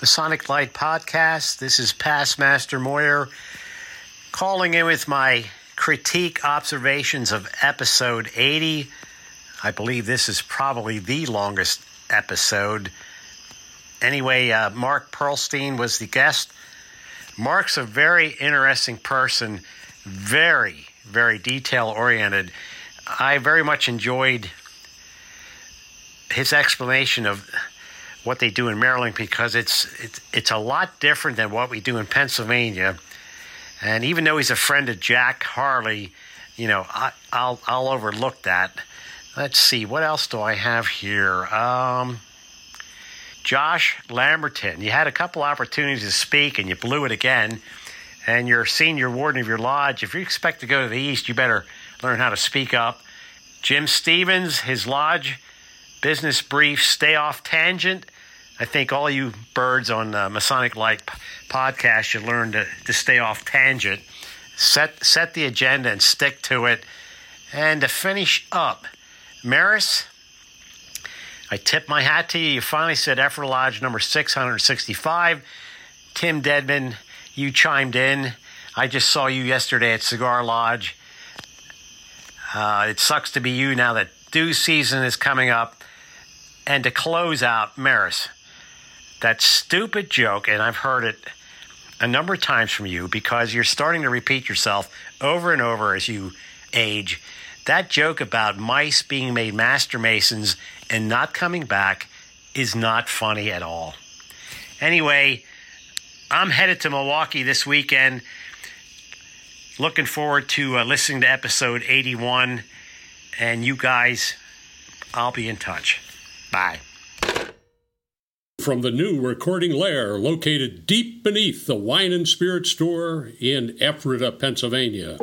the Sonic Light Podcast. This is Past Master Moyer calling in with my critique observations of episode 80. I believe this is probably the longest episode. Anyway, uh, Mark Perlstein was the guest. Mark's a very interesting person, very, very detail oriented. I very much enjoyed his explanation of what they do in Maryland because it's it's it's a lot different than what we do in Pennsylvania. And even though he's a friend of Jack Harley, you know, I, will I'll overlook that. Let's see, what else do I have here? Um, Josh Lamberton, you had a couple opportunities to speak and you blew it again. And you're senior warden of your lodge. If you expect to go to the East, you better learn how to speak up. Jim Stevens, his lodge business brief, stay off tangent. I think all you birds on uh, Masonic Light podcast should learn to, to stay off tangent, set set the agenda and stick to it. And to finish up, Maris, I tip my hat to you. You finally said Ephrata Lodge number 665. Tim Deadman, you chimed in. I just saw you yesterday at Cigar Lodge. Uh, it sucks to be you now that dew season is coming up. And to close out, Maris, that stupid joke, and I've heard it a number of times from you because you're starting to repeat yourself over and over as you age. That joke about mice being made master masons and not coming back is not funny at all. Anyway, I'm headed to Milwaukee this weekend. Looking forward to uh, listening to episode 81. And you guys, I'll be in touch. Bye. From the new recording lair located deep beneath the Wine and Spirit store in Ephrata, Pennsylvania.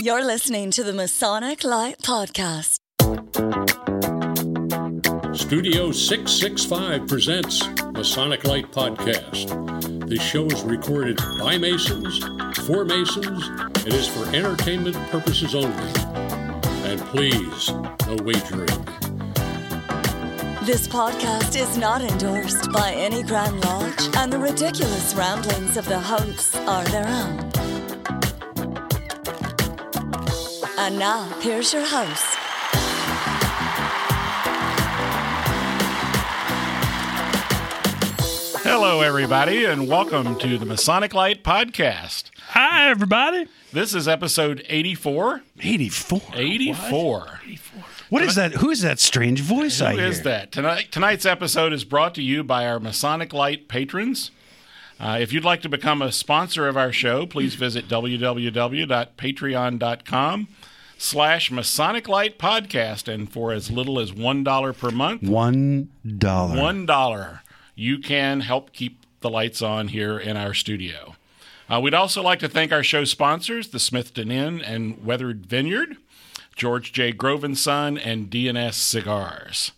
You're listening to the Masonic Light Podcast. Studio 665 presents Masonic Light Podcast. This show is recorded by Masons, for Masons, and is for entertainment purposes only. And please, no wagering. This podcast is not endorsed by any Grand Lodge, and the ridiculous ramblings of the hosts are their own. And now, here's your host. Hello, everybody, and welcome to the Masonic Light Podcast. Hi, everybody. This is episode 84. 84. 84. 84. What is that? Who is that strange voice Who I hear? is that? Tonight, tonight's episode is brought to you by our Masonic Light patrons. Uh, if you'd like to become a sponsor of our show, please visit www.patreon.com slash Masonic Light Podcast. And for as little as $1 per month, One dollar. $1, you can help keep the lights on here in our studio. Uh, we'd also like to thank our show sponsors, the Smithton Inn and Weathered Vineyard, George J. Grove and Son, and DNS Cigars.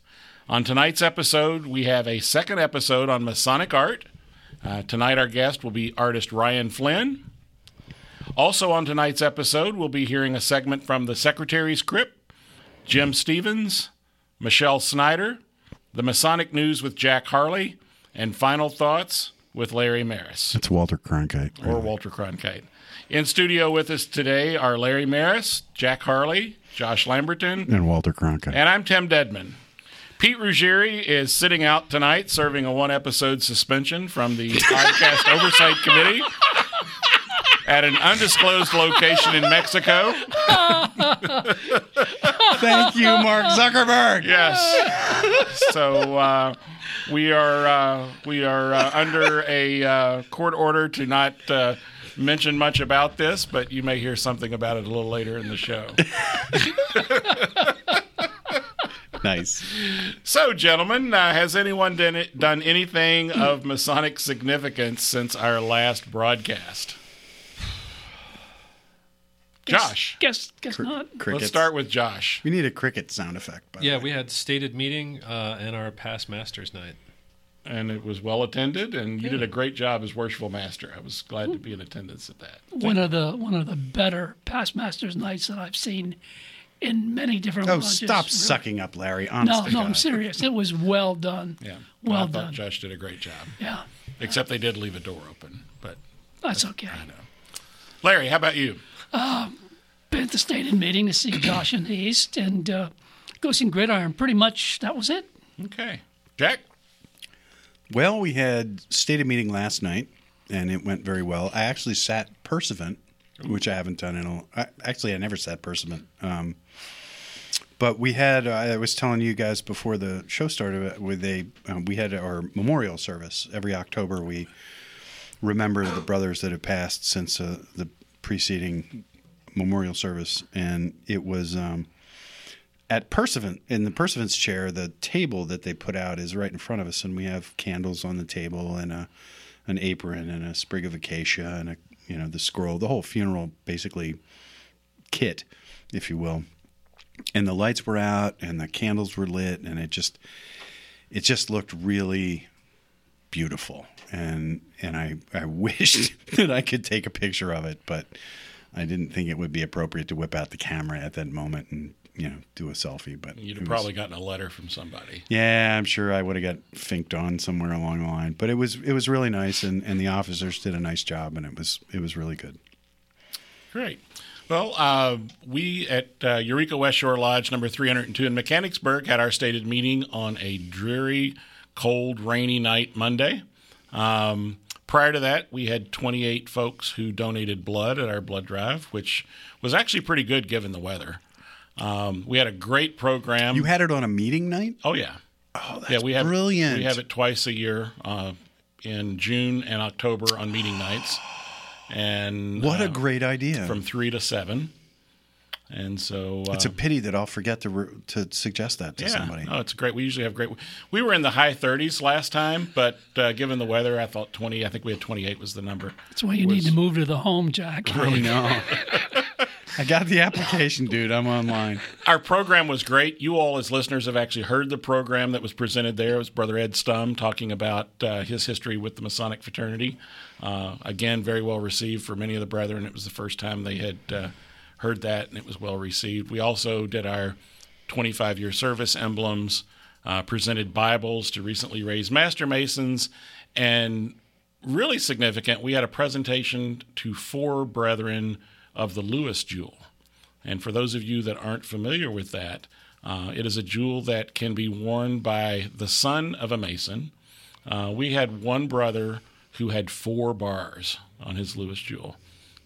On tonight's episode, we have a second episode on Masonic art. Uh, tonight, our guest will be artist Ryan Flynn. Also, on tonight's episode, we'll be hearing a segment from the Secretary's Crypt, Jim Stevens, Michelle Snyder, the Masonic News with Jack Harley, and Final Thoughts with Larry Maris It's Walter Cronkite. or Walter Cronkite. In studio with us today are Larry Maris, Jack Harley, Josh Lamberton, And Walter Cronkite. and I'm Tim Deadman. Pete Ruggieri is sitting out tonight serving a one episode suspension from the Podcast Oversight Committee at an undisclosed location in Mexico. Thank you, Mark Zuckerberg. Yes. So uh, we are uh, we are uh, under a uh, court order to not uh, mention much about this, but you may hear something about it a little later in the show. Nice. So, gentlemen, uh, has anyone done, it, done anything of Masonic significance since our last broadcast? Josh. Guess guess not. Crickets. Let's start with Josh. We need a cricket sound effect. By the Yeah, way. we had stated meeting uh, and our past masters night. And it was well attended, and you did a great job as worshipful master. I was glad to be in attendance at that. One of the one of the better past masters nights that I've seen in many different Oh, lodges. stop Really. sucking up, Larry. Honest No, no, God. I'm serious. It was well done. Yeah. Well I thought done. Josh did a great job. Yeah, Except they did leave a door open. But that's okay. I know. Larry, how about you? Been at the stated meeting to see Josh in the East and uh, Ghost and Gridiron. Pretty much that was it. Okay. Jack? Well, we had stated meeting last night, and it went very well. I actually sat Perseverant, which I haven't done in a. I, actually, I never sat Perseverant. Um, but we had. I was telling you guys before the show started. With a, um, we had our memorial service every October. We remember the brothers that have passed since uh, the preceding memorial service, and it was. Um, at Perseverant in the Perseverance chair, the table that they put out is right in front of us, and we have candles on the table and a an apron and a sprig of acacia and a you know the scroll, the whole funeral basically kit, if you will. And the lights were out and the candles were lit, and it just it just looked really beautiful. And and I I wished that I could take a picture of it, but I didn't think it would be appropriate to whip out the camera at that moment and you know do a selfie. But You'd have was- probably gotten a letter from somebody. yeah, I'm sure I would have got finked on somewhere along the line. But it was it was really nice, and, and the officers did a nice job, and it was it was really good. Great. Well, uh, we at uh, Eureka West Shore Lodge number 302 in Mechanicsburg had our stated meeting on a dreary, cold, rainy night Monday. Um, prior to that, we had 28 folks who donated blood at our blood drive, which was actually pretty good given the weather. Um, we had a great program. You had it on a meeting night. oh yeah, Oh, that's yeah. We have brilliant. We have it twice a year uh, in June and October on meeting nights. And What uh, a great idea! from three to seven. And so uh, it's a pity that I'll forget to re- to suggest that to yeah, somebody. no, it's great. We usually have great. We were in the high 30s last time, but uh, given the weather, I thought 20. I think we had 28 was the number. That's why you need to move to the home, Jack. I know. I got the application, dude. I'm online. Our program was great. You all, as listeners, have actually heard the program that was presented there. It was Brother Ed Stum talking about uh, his history with the Masonic fraternity. Uh, again, very well received for many of the brethren. It was the first time they had uh, heard that, and it was well received. We also did our 25 year service emblems, uh, presented Bibles to recently raised Master Masons, and really significant, we had a presentation to four brethren of the Lewis Jewel. And for those of you that aren't familiar with that, uh, it is a jewel that can be worn by the son of a Mason. Uh, we had one brother who had four bars on his Lewis jewel,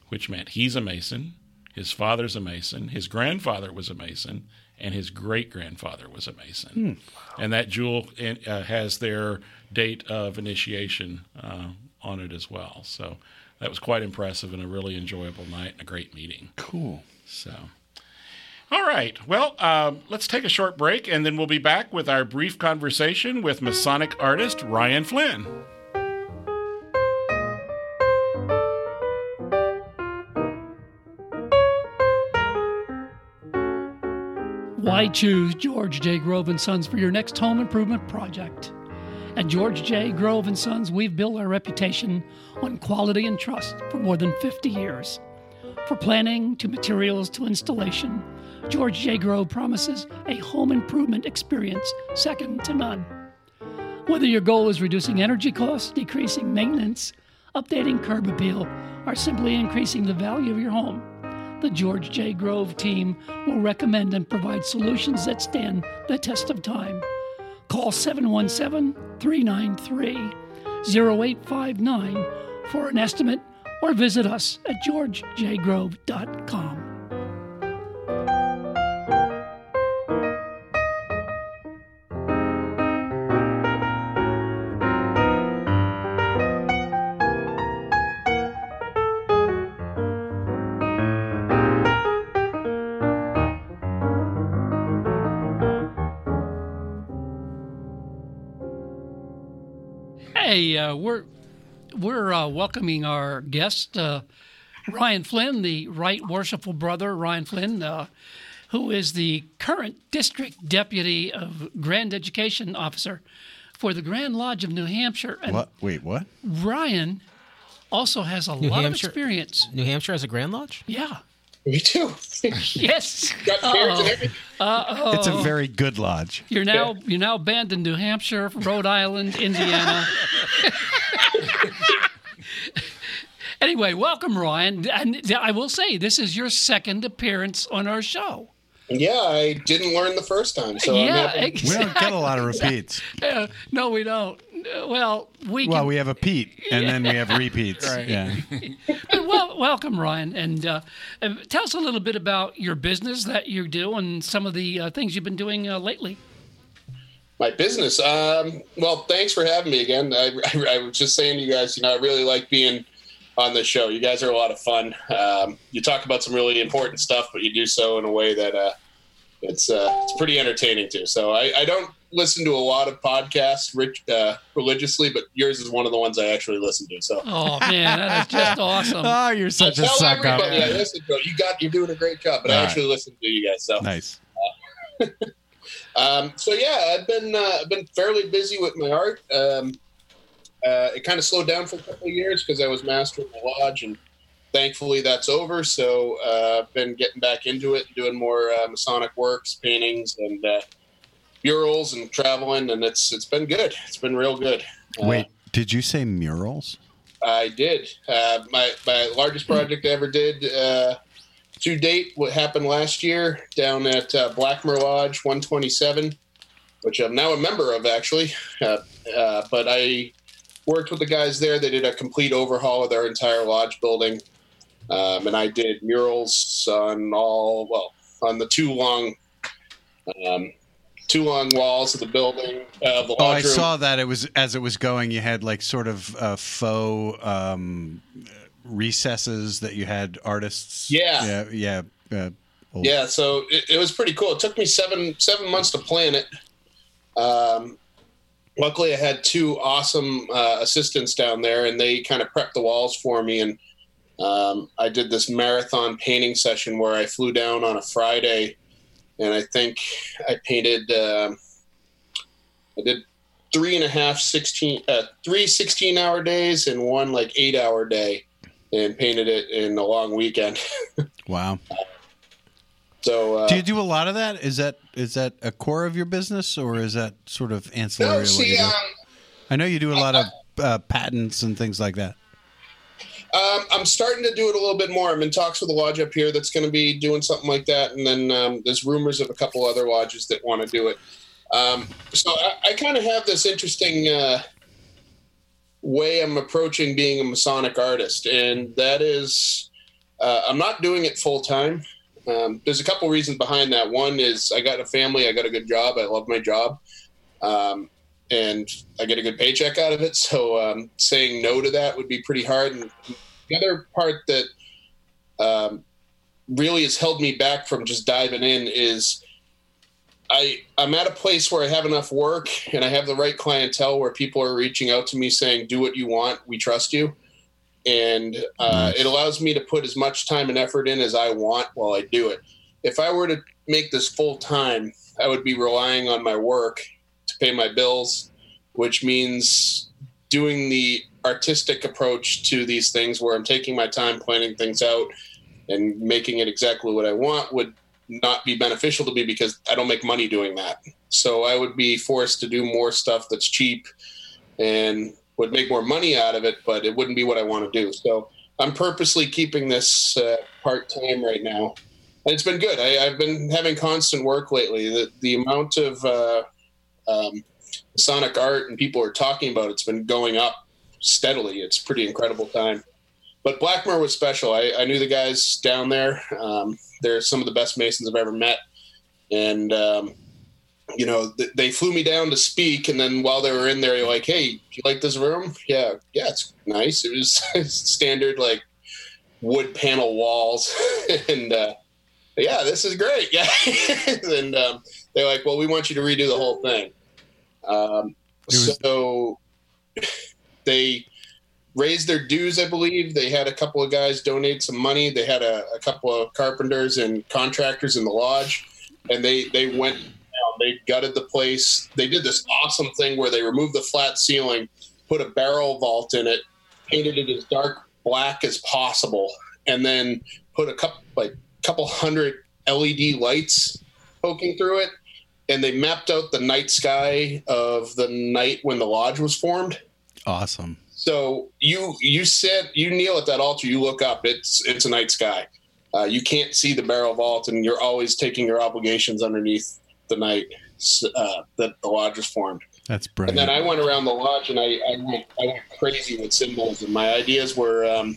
which meant he's a Mason, his father's a Mason, his grandfather was a Mason, and his great grandfather was a Mason. And that jewel uh, has their date of initiation uh, on it as well. So that was quite impressive and a really enjoyable night and a great meeting. Cool. So, all right. Well, uh, let's take a short break and then we'll be back with our brief conversation with Masonic artist Ryan Flynn. Why choose George J. Grove and Sons for your next home improvement project? At George J. Grove and Sons, we've built our reputation on quality and trust for more than 50 years. For planning to materials to installation, George J. Grove promises a home improvement experience second to none. Whether your goal is reducing energy costs, decreasing maintenance, updating curb appeal, or simply increasing the value of your home, the George J. Grove team will recommend and provide solutions that stand the test of time. Call 717 393 0859 for an estimate or visit us at georgejgrove.com. Hey, uh, we're we're uh, welcoming our guest, uh, Ryan Flynn, the Right Worshipful Brother, Ryan Flynn, uh, who is the current District Deputy of Grand Education Officer for the Grand Lodge of New Hampshire. And What? Wait, what? Ryan also has a New lot Hampshire- of experience. New Hampshire has a Grand Lodge? Yeah. Me too. Yes. Got parents and everything. It's a very good lodge. You're now you're now banned in New Hampshire, Rhode Island, Indiana. anyway, welcome, Ryan. And I will say this is your second appearance on our show. Yeah, I didn't learn the first time, so I'm yeah, happy. We don't get a lot of repeats. Uh, no, we don't. Well, we Well, can, we have a Pete, and then we have repeats. Yeah. but well, welcome, Ryan, and uh, uh, tell us a little bit about your business that you do and some of the uh, things you've been doing uh, lately. My business. Um, well, thanks for having me again. I, I, I was just saying to you guys, you know, I really like being on the show. You guys are a lot of fun. Um, you talk about some really important stuff, but you do so in a way that uh, it's uh, it's pretty entertaining too. So I, I don't listen to a lot of podcasts rich, uh, religiously, but yours is one of the ones I actually listen to. So Oh man, that is just awesome. Oh, you're I such a tell suck up. everybody I listen to it. You got you're doing a great job, but I All right. actually listen to you guys. So Nice. Um, so yeah, I've been uh, I've been fairly busy with my art. Um, uh, it kind of slowed down for a couple of years because I was master mastering the lodge, and thankfully that's over. So uh, I've been getting back into it, doing more uh, Masonic works, paintings, and uh, murals, and traveling, and it's it's been good. It's been real good. Uh, Wait, did you say murals? I did. Uh, my my largest project I ever did uh, to date, what happened last year down at uh, Blackmer Lodge 127, which I'm now a member of actually. Uh, uh, but I worked with the guys there. They did a complete overhaul of their entire lodge building, um, and I did murals on all well on the two long. Um, Two long walls of the building. Uh, the Oh, I room. saw that it was as it was going. You had like sort of uh, faux um, recesses that you had artists. Yeah. yeah, yeah. Uh, Yeah, so it, it was pretty cool. It took me seven seven months to plan it. Um, luckily, I had two awesome uh, assistants down there, and they kind of prepped the walls for me. And um, I did this marathon painting session where I flew down on a Friday, and I think I painted. um I did three and a half 16 uh, three 16 hour days and one like eight hour day and painted it in a long weekend Wow. so uh, Do you do a lot of that? Is that is that a core of your business, or is that sort of ancillary? no, see, um, I know you do a lot of uh, patents and things like that. Um, I'm starting to do it a little bit more. I'm in talks with a lodge up here that's going to be doing something like that, and then um, there's rumors of a couple other lodges that want to do it. Um, so I, I kind of have this interesting uh, way I'm approaching being a Masonic artist, and that is uh, I'm not doing it full time. Um, there's a couple reasons behind that. One is I got a family, I got a good job, I love my job. Um, and I get a good paycheck out of it. So um, saying no to that would be pretty hard. And the other part that um, really has held me back from just diving in is I I'm at a place where I have enough work and I have the right clientele where people are reaching out to me saying, "Do what you want. We trust you." And uh, it allows me to put as much time and effort in as I want while I do it. If I were to make this full time, I would be relying on my work to pay my bills, which means doing the artistic approach to these things where I'm taking my time planning things out and making it exactly what I want would not be beneficial to me because I don't make money doing that. So I would be forced to do more stuff that's cheap and would make more money out of it, but it wouldn't be what I want to do. So I'm purposely keeping this uh, part time right now. And it's been good. I, I've been having constant work lately. The, the amount of uh, um, Sonic art and people are talking about it's been going up steadily. It's pretty incredible time. But Blackmore was special. I, I knew the guys down there. Um, they're some of the best Masons I've ever met. And, um, you know, th- they flew me down to speak. And then while they were in there, you're like, hey, do you like this room? Yeah, yeah, it's nice. It was standard, like, wood panel walls. and, uh, yeah, this is great. Yeah. and um, they're like, well, we want you to redo the whole thing. Um, was- so they raised their dues, I believe. They had a couple of guys donate some money. They had a, a couple of carpenters and contractors in the lodge, and they they went. They gutted the place. They did this awesome thing where they removed the flat ceiling, put a barrel vault in it, painted it as dark black as possible, and then put a couple like couple hundred LED lights poking through it, and they mapped out the night sky of the night when the lodge was formed. Awesome. So you you sit you kneel at that altar, you look up. It's it's a night sky. Uh, you can't see the barrel vault, and you're always taking your obligations underneath the night uh, that the lodge was formed. That's brilliant. And then I went around the lodge and I, I, went, I went crazy with symbols. And my ideas were um,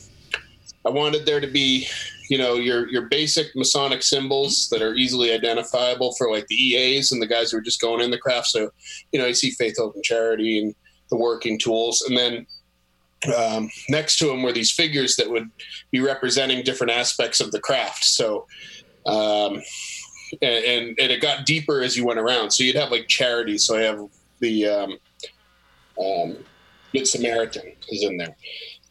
I wanted there to be, you know, your your basic Masonic symbols that are easily identifiable for like the EAs and the guys who are just going in the craft. So, you know, you see faith, hope, and charity and the working tools. And then um, next to them were these figures that would be representing different aspects of the craft. So, um, and, and, and it got deeper as you went around. So you'd have like charity. So I have the um, um, Good Samaritan is in there.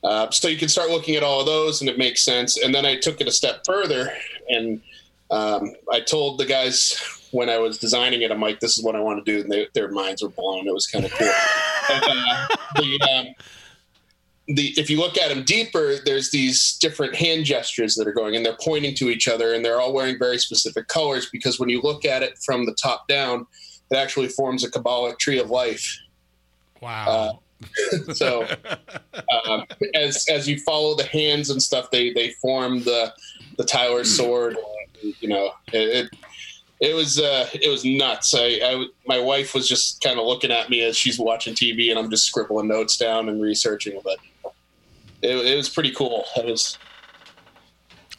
Uh, so you can start looking at all of those, and it makes sense. And then I took it a step further, and um, I told the guys when I was designing it, I'm like, "This is what I want to do," and they, their minds were blown. It was kind of cool. uh, the, um, the if you look at them deeper, there's these different hand gestures that are going, and they're pointing to each other, and they're all wearing very specific colors. Because when you look at it from the top down, it actually forms a Kabbalic tree of life. Wow. So um, as as you follow the hands and stuff, they they form the the Tyler sword. You know, it it, it was uh, it was nuts. I, I my wife was just kind of looking at me as she's watching TV, and I'm just scribbling notes down and researching. But it, it was pretty cool. I was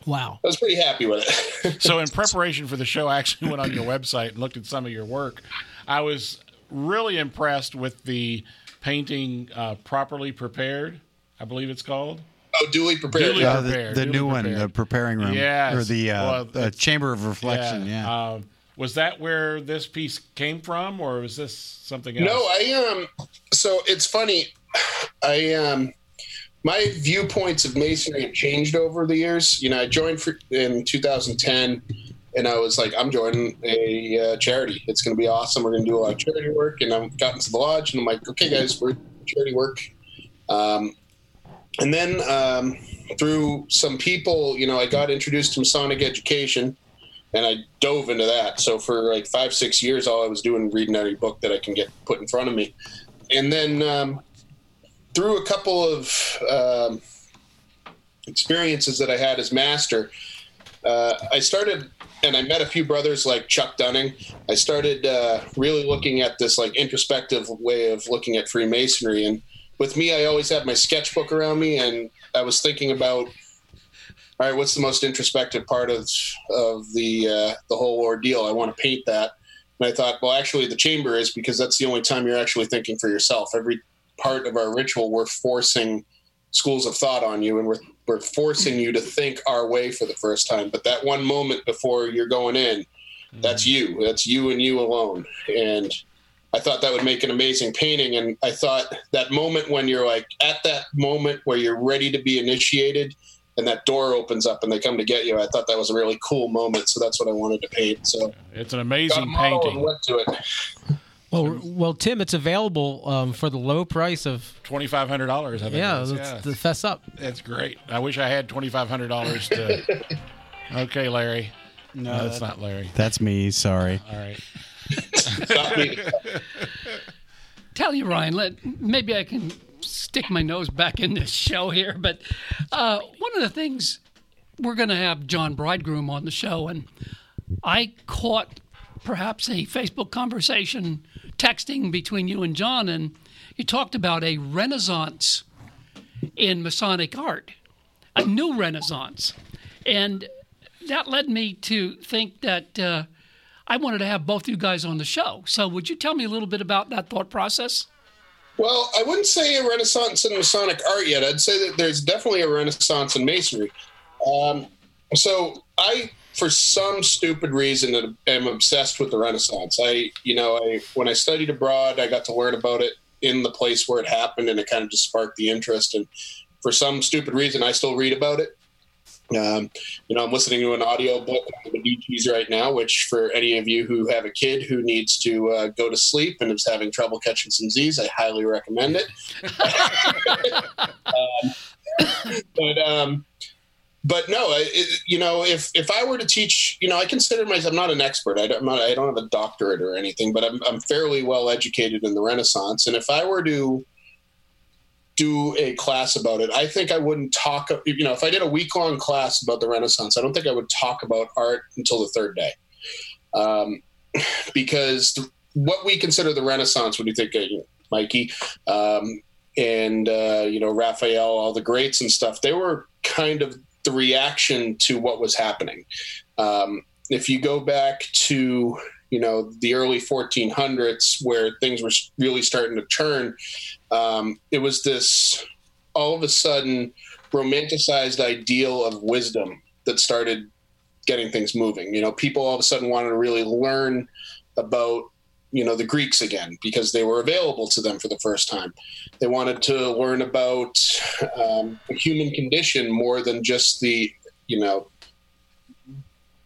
Wow. I was pretty happy with it. so in preparation for the show, I actually went on your website and looked at some of your work. I was really impressed with the painting uh, properly prepared. I believe it's called. oh, duly prepared. Duly Uh, the, prepared, the duly new one, the preparing room, Yes. or the uh, Well, it's- chamber of reflection. Yeah. Um, was that where this piece came from, or was this something else? No, I um. So it's funny. I um. My viewpoints of masonry have changed over the years. You know, I joined for, in 2010, and I was like, I'm joining a uh, charity. It's going to be awesome. We're going to do a lot of charity work. And I've gotten to the lodge, and I'm like, okay, guys, we're charity work. Um, and then um, through some people, you know, I got introduced to Masonic education, and I dove into that. So for like five, six years, all I was doing reading every book that I can get put in front of me. And then um, through a couple of um, experiences that I had as master, uh, I started and I met a few brothers like Chuck Dunning. I started uh, really looking at this like introspective way of looking at Freemasonry. And with me, I always had my sketchbook around me, and I was thinking about, all right, what's the most introspective part of of the uh, the whole ordeal? I want to paint that. And I thought, well, actually, the chamber is because that's the only time you're actually thinking for yourself. Every part of our ritual, we're forcing schools of thought on you, and we're we're forcing you to think our way for the first time. But that one moment before you're going in, that's you. That's you and you alone. And I thought that would make an amazing painting. And I thought that moment when you're like at that moment where you're ready to be initiated and that door opens up and they come to get you, I thought that was a really cool moment. So that's what I wanted to paint. So It's an amazing painting. went to it. Well, well, Tim, it's available um, for the low price of Twenty five hundred dollars. I yeah. it is. Let's yeah. the fess up. That's great. I wish I had twenty five hundred dollars to. okay, Larry. No, that's not Larry. That's me. Sorry. All right. Me. tell you, Ryan, let, maybe I can stick my nose back in this show here, but uh, one of the things we're going to have John Bridegroom on the show, and I caught perhaps a Facebook conversation texting between you and John, and you talked about a renaissance in Masonic art, a new renaissance. And that led me to think that uh, I wanted to have both you guys on the show. So, would you tell me a little bit about that thought process? Well, I wouldn't say a renaissance in Masonic art yet. I'd say that there's definitely a renaissance in Masonry. Um, so I, for some stupid reason, am obsessed with the Renaissance. I, you know, I when I studied abroad, I got to learn about it in the place where it happened, and it kind of just sparked the interest. And for some stupid reason, I still read about it. Um, you know, I'm listening to an audio book on the Medici's right now, which for any of you who have a kid who needs to uh, go to sleep and is having trouble catching some Z's, I highly recommend it. um, but um, but no, it, you know, if if I were to teach, you know, I consider myself I'm not an expert. I don't, not, I don't have a doctorate or anything, but I'm, I'm fairly well educated in the Renaissance. And if I were to do a class about it, I think I wouldn't talk. You know, if I did a week long class about the Renaissance, I don't think I would talk about art until the third day, um, because what we consider the Renaissance, what do you think, uh, Mikey? Um, and uh, you know Raphael, all the greats and stuff. They were kind of the reaction to what was happening. Um, if you go back to you know the early 1400s where things were really starting to turn, um, it was this all of a sudden romanticized ideal of wisdom that started getting things moving. You know, people all of a sudden wanted to really learn about you know the Greeks again because they were available to them for the first time. They wanted to learn about um, the human condition more than just the you know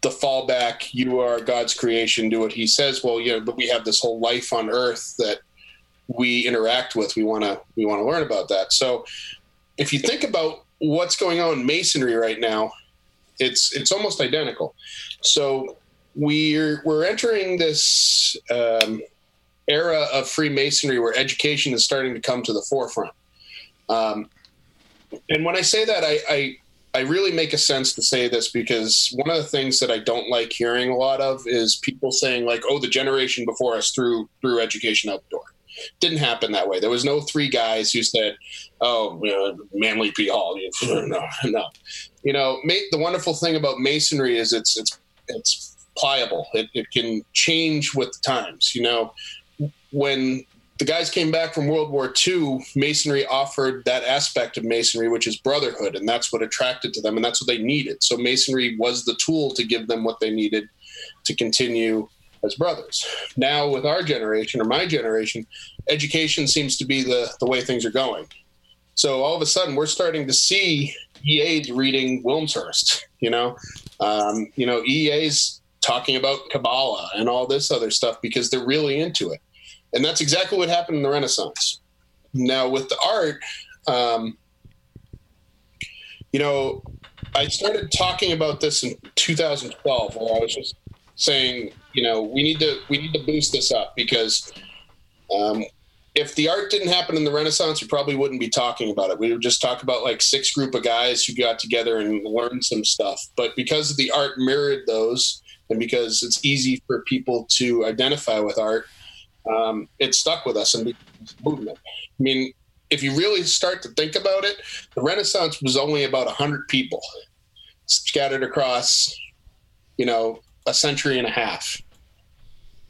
the fallback. You are God's creation. Do what He says. Well, you know, but we have this whole life on Earth that we interact with. We want to we want to learn about that. So if you think about what's going on in masonry right now, it's it's almost identical. So we're we're entering this um, era of Freemasonry where education is starting to come to the forefront. Um, and when I say that, I, I I really make a sense to say this because one of the things that I don't like hearing a lot of is people saying like, "Oh, the generation before us threw threw education out the door." Didn't happen that way. There was no three guys who said, "Oh, you know, Manly P. Hall." No, no. You know, the wonderful thing about masonry is it's it's it's pliable. It, it can change with times. You know, when the guys came back from World War II, masonry offered that aspect of masonry, which is brotherhood, and that's what attracted to them, and that's what they needed. So masonry was the tool to give them what they needed to continue as brothers. Now, with our generation or my generation, education seems to be the the way things are going. So all of a sudden, we're starting to see EAs reading Wilmshurst. You know, um, you know EAs talking about Kabbalah and all this other stuff because they're really into it. And that's exactly what happened in the Renaissance. Now, with the art, um, you know, I started talking about this in 2012, where I was just saying, you know, we need to we need to boost this up because um, if the art didn't happen in the Renaissance, we probably wouldn't be talking about it. We would just talk about like six group of guys who got together and learned some stuff. But because the art mirrored those, and because it's easy for people to identify with art, um, it stuck with us and movement. I mean, if you really start to think about it, the Renaissance was only about 100 people scattered across, you know, a century and a half.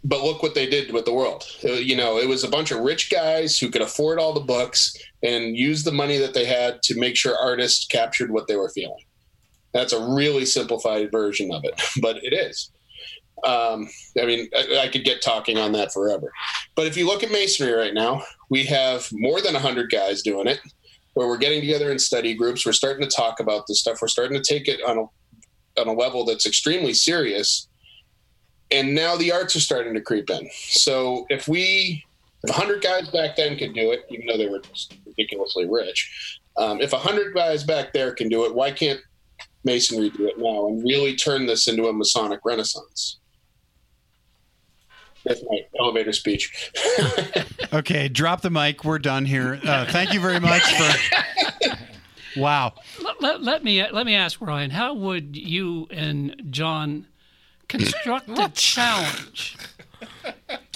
But look what they did with the world. Uh, you know, it was a bunch of rich guys who could afford all the books and use the money that they had to make sure artists captured what they were feeling. That's a really simplified version of it, but it is. Um, I mean, I, I, could get talking on that forever. But if you look at masonry right now, we have more than 100 guys doing it, where we're getting together in study groups. We're starting to talk about this stuff. We're starting to take it on a, on a level that's extremely serious. And now the arts are starting to creep in. So if we, if 100 guys back then could do it, even though they were ridiculously rich, um, if 100 guys back there can do it, why can't masonry do it now and really turn this into a Masonic renaissance? That's my elevator speech. okay, drop the mic. We're done here. Uh, thank you very much for. Wow. Let, let, let, me let me ask Ryan. How would you and John construct a challenge?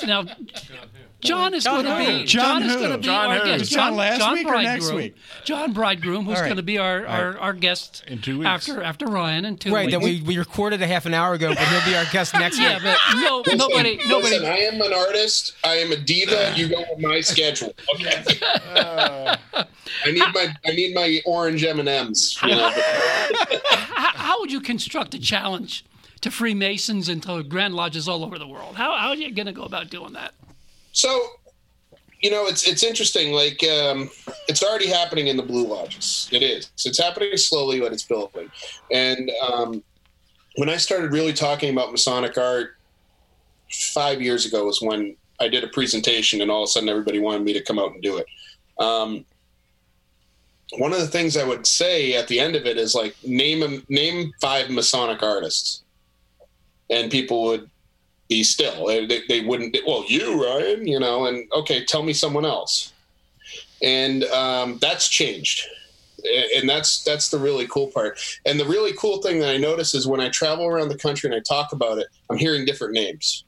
Now, John is going to be John, John is going to be John our who? guest. John last John week or Bridegroom. next week? John Bridegroom, who's All right. going to be our, our, our guest In two weeks. after after Ryan in two Right, weeks. Right, that we, we recorded a half an hour ago, but he'll be our guest next yeah, week. but no, nobody nobody Listen, I am an artist. I am a diva. You go with my schedule. Okay. I need my I need my orange M and M's. How, how would you construct a challenge to Freemasons and to Grand Lodges all over the world? How, how are you going to go about doing that? So you know, it's it's interesting. Like, um, it's already happening in the Blue Lodges. It is. It's happening slowly, but it's building. And um, when I started really talking about Masonic art five years ago, was when I did a presentation, and all of a sudden everybody wanted me to come out and do it. Um, one of the things I would say at the end of it is like name name five Masonic artists, and people would still. They, they wouldn't. Well, you Ryan, you know, and okay, tell me someone else, and um, that's changed, and that's that's the really cool part. And the really cool thing that I notice is when I travel around the country and I talk about it, I'm hearing different names.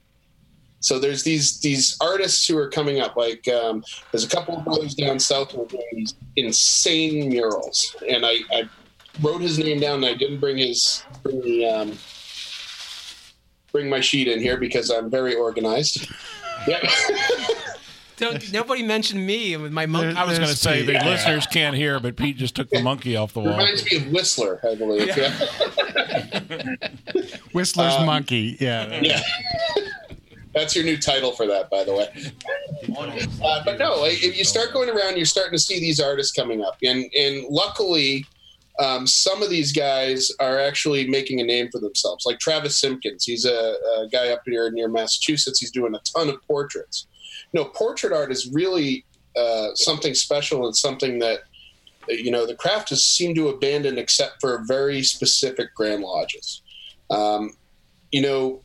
So there's these these artists who are coming up. Like um, there's a couple of brothers down south who are doing these insane murals, and I, I wrote his name down. and I didn't bring his bring the um, bring my sheet in here because I'm very organized. Yeah. Don't, nobody mentioned me with my monkey. I was going to say the listeners can't hear, but Pete just took the monkey off the wall. Reminds me of Whistler, I believe. Yeah. Whistler's monkey. Yeah. yeah. That's your new title for that, by the way. Uh, but no, if you start going around, you're starting to see these artists coming up, and and luckily, um, some of these guys are actually making a name for themselves. Like Travis Simpkins, he's a, a guy up here near Massachusetts. He's doing a ton of portraits. You know, portrait art is really uh, something special and something that you know the craft has seemed to abandon except for very specific grand lodges. Um, you know,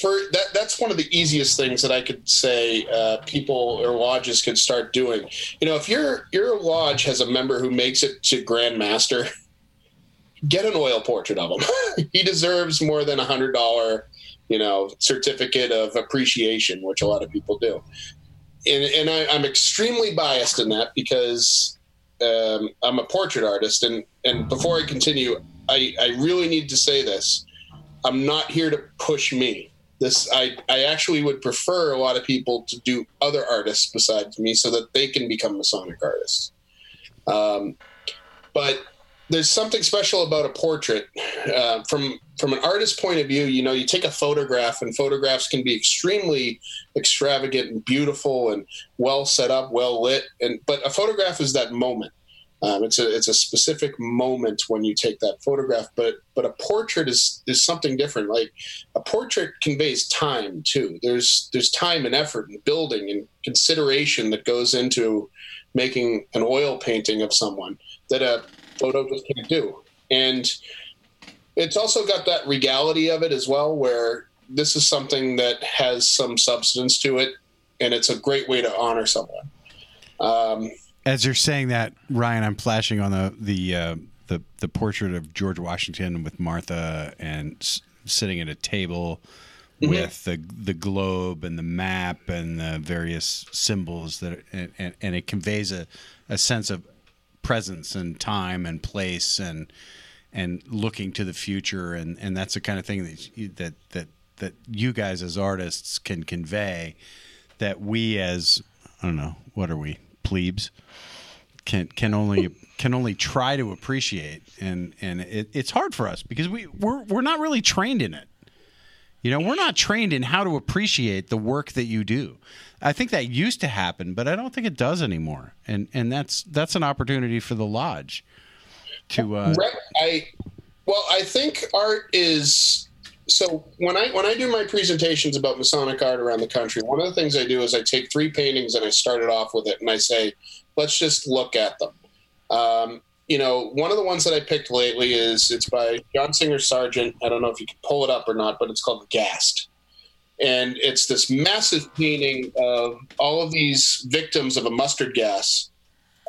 for that that's one of the easiest things that I could say uh, people or lodges could start doing. You know, if your your lodge has a member who makes it to Grand Master, get an oil portrait of him. he deserves more than a hundred dollar, you know, certificate of appreciation, which a lot of people do. And, and I, I'm extremely biased in that because um, I'm a portrait artist. And and before I continue, I, I really need to say this. I'm not here to push me this I, I actually would prefer a lot of people to do other artists besides me so that they can become masonic artists. Um, but there's something special about a portrait. Uh, from from an artist's point of view you know you take a photograph and photographs can be extremely extravagant and beautiful and well set up well lit. And but a photograph is that moment um, it's a it's a specific moment when you take that photograph, but but a portrait is is something different. Like a portrait conveys time too. There's there's time and effort and building and consideration that goes into making an oil painting of someone that a photo just can't do. And it's also got that regality of it as well, where this is something that has some substance to it, and it's a great way to honor someone. Um, as you're saying that, Ryan, I'm flashing on the the uh, the, the portrait of George Washington with Martha and s- sitting at a table mm-hmm. with the the globe and the map and the various symbols that and, and, and it conveys a, a sense of presence and time and place and and looking to the future and, and that's the kind of thing that you, that that that you guys as artists can convey that we as I don't know what are we plebes can can only can only try to appreciate. And and it, it's hard for us because we we're we're not really trained in it. You know we're not trained in how to appreciate the work that you do. I think that used to happen but i don't think it does anymore. And and that's that's an opportunity for the lodge to uh i well i think art is so when I when I do my presentations about Masonic art around the country, one of the things I do is I take three paintings and I start it off with it, and I say, let's just look at them. Um, you know, one of the ones that I picked lately is it's by John Singer Sargent. I don't know if you can pull it up or not, but it's called Gassed. And it's this massive painting of all of these victims of a mustard gas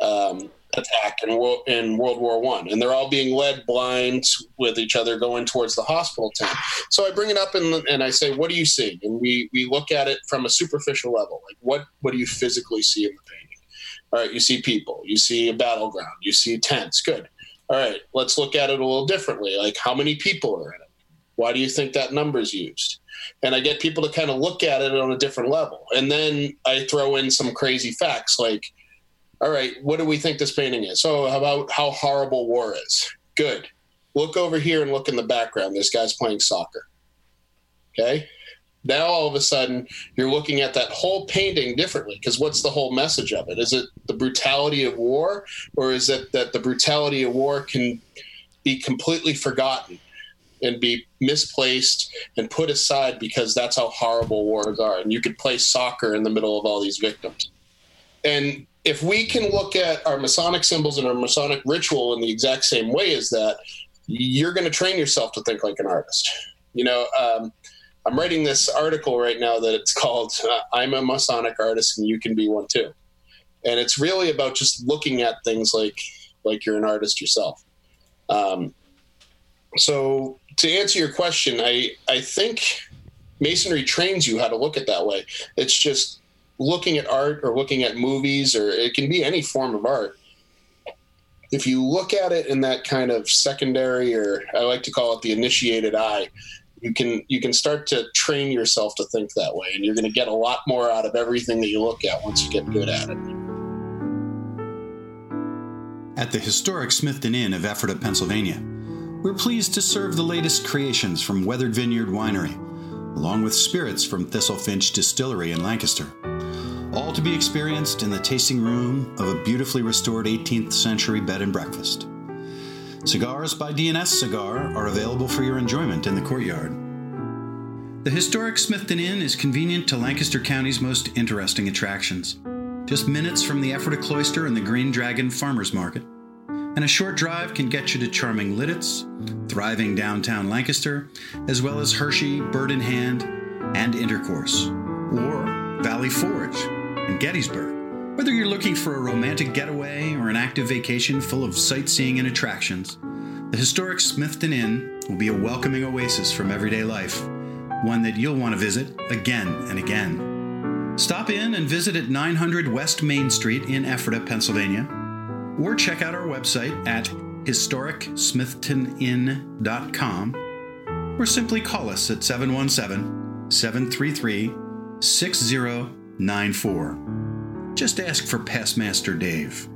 um, attack in World, in World War One, and they're all being led blind with each other going towards the hospital tent. So I bring it up and, and I say, "What do you see?" And we we look at it from a superficial level, like what what do you physically see in the painting? All right, you see people, you see a battleground, you see tents. Good. All right, let's look at it a little differently. Like how many people are in it? Why do you think that number is used? And I get people to kind of look at it on a different level. And then I throw in some crazy facts like all right, what do we think this painting is? So, how about how horrible war is? Good. Look over here and look in the background. This guy's playing soccer. Okay. Now all of a sudden you're looking at that whole painting differently because what's the whole message of it? Is it the brutality of war or is it that the brutality of war can be completely forgotten and be misplaced and put aside because that's how horrible wars are and you could play soccer in the middle of all these victims? And if we can look at our masonic symbols and our masonic ritual in the exact same way as that you're going to train yourself to think like an artist. You know um, I'm writing this article right now that it's called uh, "I'm a Masonic Artist and You Can Be One Too," and it's really about just looking at things like like you're an artist yourself. Um, so to answer your question, I I think masonry trains you how to look at that way. It's just looking at art or looking at movies or it can be any form of art. If you look at it in that kind of secondary or I like to call it the initiated eye, you can you can start to train yourself to think that way and you're going to get a lot more out of everything that you look at once you get good at it. At the historic smithton inn of ephrata pennsylvania we're pleased to serve the latest creations from weathered vineyard winery along with spirits from Thistle Finch distillery in lancaster all to be experienced in the tasting room of a beautifully restored 18th century bed and breakfast Cigars by DNS Cigar are available for your enjoyment in the courtyard. The historic Smithton Inn is convenient to Lancaster County's most interesting attractions. Just minutes from the Ephrata Cloister and the Green Dragon Farmers Market. And a short drive can get you to charming Lititz, thriving downtown Lancaster, as well as Hershey, Bird in Hand, and Intercourse, or Valley Forge in Gettysburg. Whether you're looking for a romantic getaway or an active vacation full of sightseeing and attractions, the historic Smithton Inn will be a welcoming oasis from everyday life, one that you'll want to visit again and again. Stop in and visit at 900 West Main Street in Ephrata, Pennsylvania, or check out our website at historicsmithtoninn.com or simply call us at 717 733 6094. Just ask for Pastmaster Dave.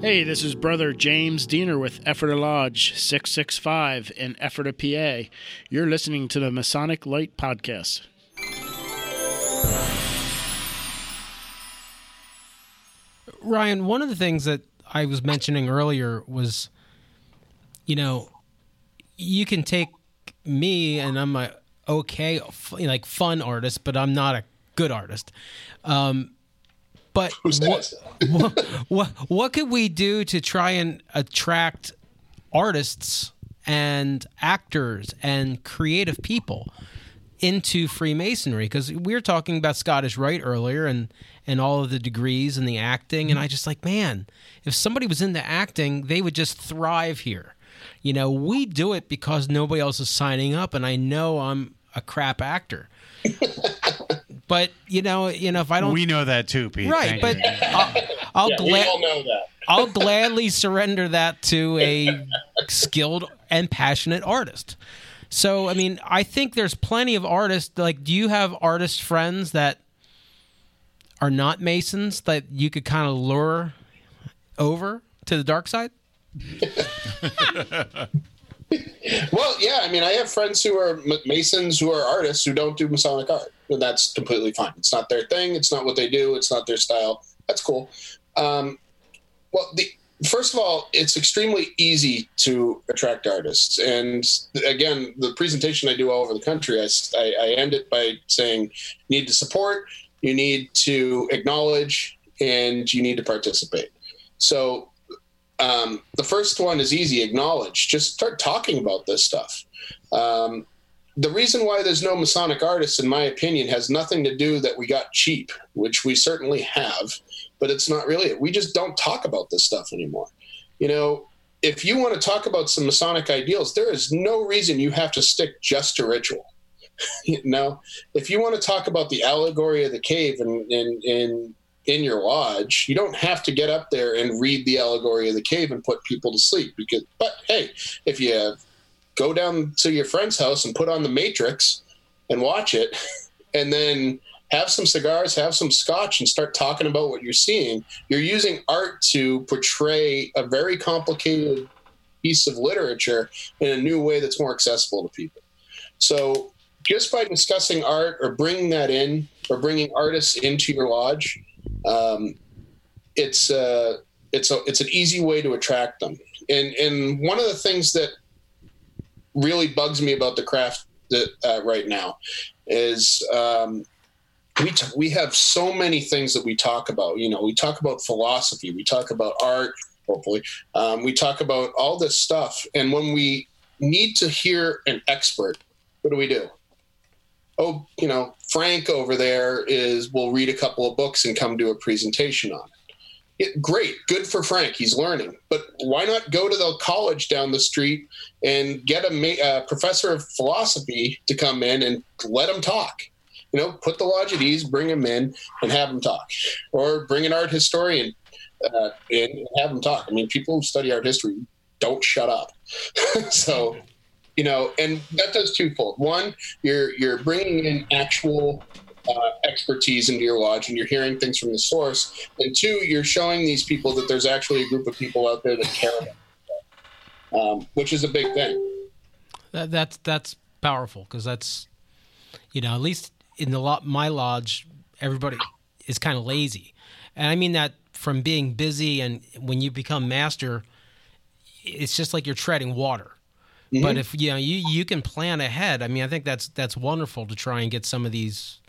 Hey, this is brother James Diener with Ephrata Lodge 665 in Ephrata, PA. You're listening to the Masonic Light Podcast. Ryan, one of the things that I was mentioning earlier was, you know, you can take me and I'm a okay, like fun artist, but I'm not a good artist. Um, but what, what, what, what could we do to try and attract artists and actors and creative people into Freemasonry? Because we were talking about Scottish Rite earlier and and all of the degrees and the acting, and I just like, man, if somebody was into acting, they would just thrive here. You know, we do it because nobody else is signing up, and I know I'm a crap actor. But you know, you know, if I don't, we know that too, Pete. Right, but I'll, I'll yeah, gla- we all know that. I'll gladly surrender that to a skilled and passionate artist. So, I mean, I think there's plenty of artists. Like, do you have artist friends that are not Masons that you could kind of lure over to the dark side? well, yeah. I mean, I have friends who are Masons who are artists who don't do Masonic art, that's completely fine. It's not their thing. It's not what they do. It's not their style. That's cool. Um, well, the first of all, it's extremely easy to attract artists. And again, the presentation I do all over the country, I, I, I end it by saying, you need to support, you need to acknowledge, and you need to participate. So um, the first one is easy acknowledge just start talking about this stuff um, the reason why there's no masonic artists in my opinion has nothing to do that we got cheap which we certainly have but it's not really it we just don't talk about this stuff anymore you know if you want to talk about some masonic ideals there is no reason you have to stick just to ritual you know if you want to talk about the allegory of the cave and in, in, in your lodge, you don't have to get up there and read the allegory of the cave and put people to sleep. Because, but hey, if you go down to your friend's house and put on the Matrix and watch it, and then have some cigars, have some scotch, and start talking about what you're seeing, you're using art to portray a very complicated piece of literature in a new way that's more accessible to people. So just by discussing art or bringing that in or bringing artists into your lodge, um, it's uh, it's a, it's an easy way to attract them. And and one of the things that really bugs me about the craft that uh, right now is um, we t- we have so many things that we talk about. You know, we talk about philosophy, we talk about art. Hopefully, um, we talk about all this stuff, and when we need to hear an expert, what do we do? Oh, you know, Frank over there is will read a couple of books and come do a presentation on it. It, great, good for Frank. He's learning, but why not go to the college down the street and get a ma- uh, professor of philosophy to come in and let him talk? You know, put the lodge at ease, bring him in, and have him talk, or bring an art historian uh, in and have them talk. I mean, people who study art history don't shut up. so, you know, and that does twofold. One, you're you're bringing in actual uh, expertise into your lodge, and you're hearing things from the source. And two, you're showing these people that there's actually a group of people out there that care about, it, um, which is a big thing. That, that's that's powerful because that's you know at least in the lo- my lodge everybody is kind of lazy, and I mean that from being busy and when you become master, it's just like you're treading water. Mm-hmm. But if you know you you can plan ahead, I mean I think that's that's wonderful to try and get some of these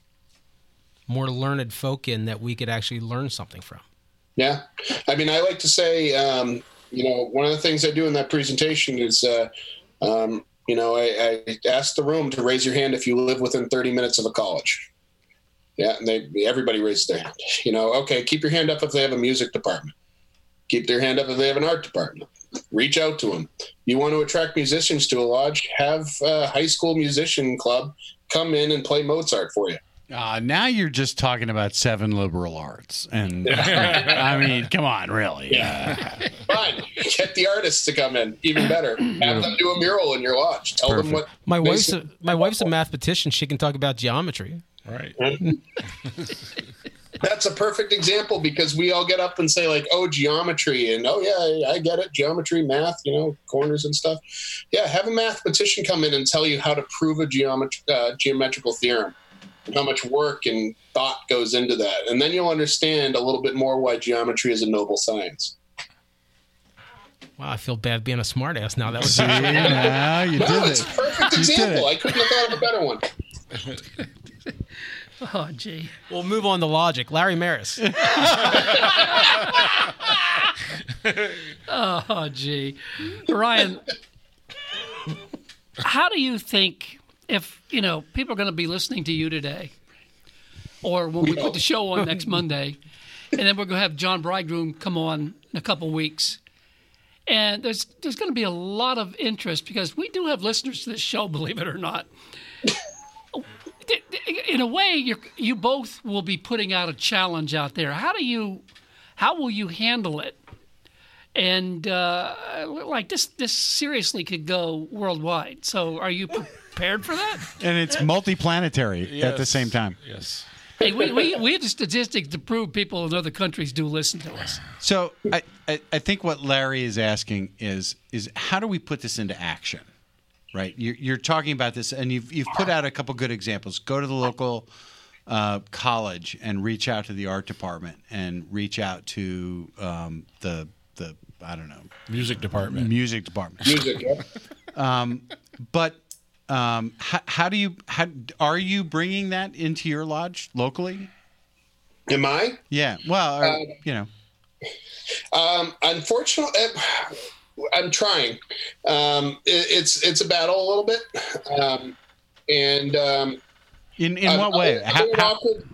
more learned folk in that we could actually learn something from. Yeah, I mean, I like to say, um, you know, one of the things I do in that presentation is, uh, um, you know, I, I ask the room to raise your hand if you live within 30 minutes of a college. Yeah, and they everybody raises their hand. You know, okay, keep your hand up if they have a music department. Keep their hand up if they have an art department. Reach out to them. You want to attract musicians to a lodge? Have a high school musician club come in and play Mozart for you. Uh, now you're just talking about seven liberal arts, and I mean, come on, really? Yeah. Fine. Get the artists to come in. Even better. Have them do a mural in your lodge. Tell them what. My wife's a, my wife's a mathematician. She can talk about geometry. Right. That's a perfect example because we all get up and say like, "Oh, geometry," and "Oh yeah, I get it, geometry, math, you know, corners and stuff." Yeah, have a mathematician come in and tell you how to prove a geometry uh, geometrical theorem, and how much work and thought goes into that, and then you'll understand a little bit more why geometry is a noble science. Wow, I feel bad being a smartass now. That was See, now you no, did it's it. a perfect You did example. it. I couldn't have thought of a better one. Oh, gee. We'll move on to logic. Larry Maris. Oh, gee. Ryan, how do you think if, you know, people are going to be listening to you today or when we put the show on next Monday, and then we're going to have John Bridegroom come on in a couple weeks. And there's there's going to be a lot of interest because we do have listeners to this show, believe it or not. In a way, you you both will be putting out a challenge out there. How do you, how will you handle it? and uh, like this this seriously could go worldwide. So are you prepared for that? And it's multiplanetary at the same time. Yes. Hey, we, we, we have the statistics to prove people in other countries do listen to us. So I, I, I think what Larry is asking is is how do we put this into action? Right? You're, you're talking about this, and you've you've put out a couple good examples. Go to the local uh, college and reach out to the art department, and reach out to um, the the I don't know Music department. music department. Music. yeah. But um, how, how do you how are you bringing that into your lodge locally? Am I? Yeah. Well, or, Uh, you know. Um, unfortunately, I'm trying. Um, it, it's it's a battle a little bit, um, and um, In in I'm- what way? I'm, How- in awkward,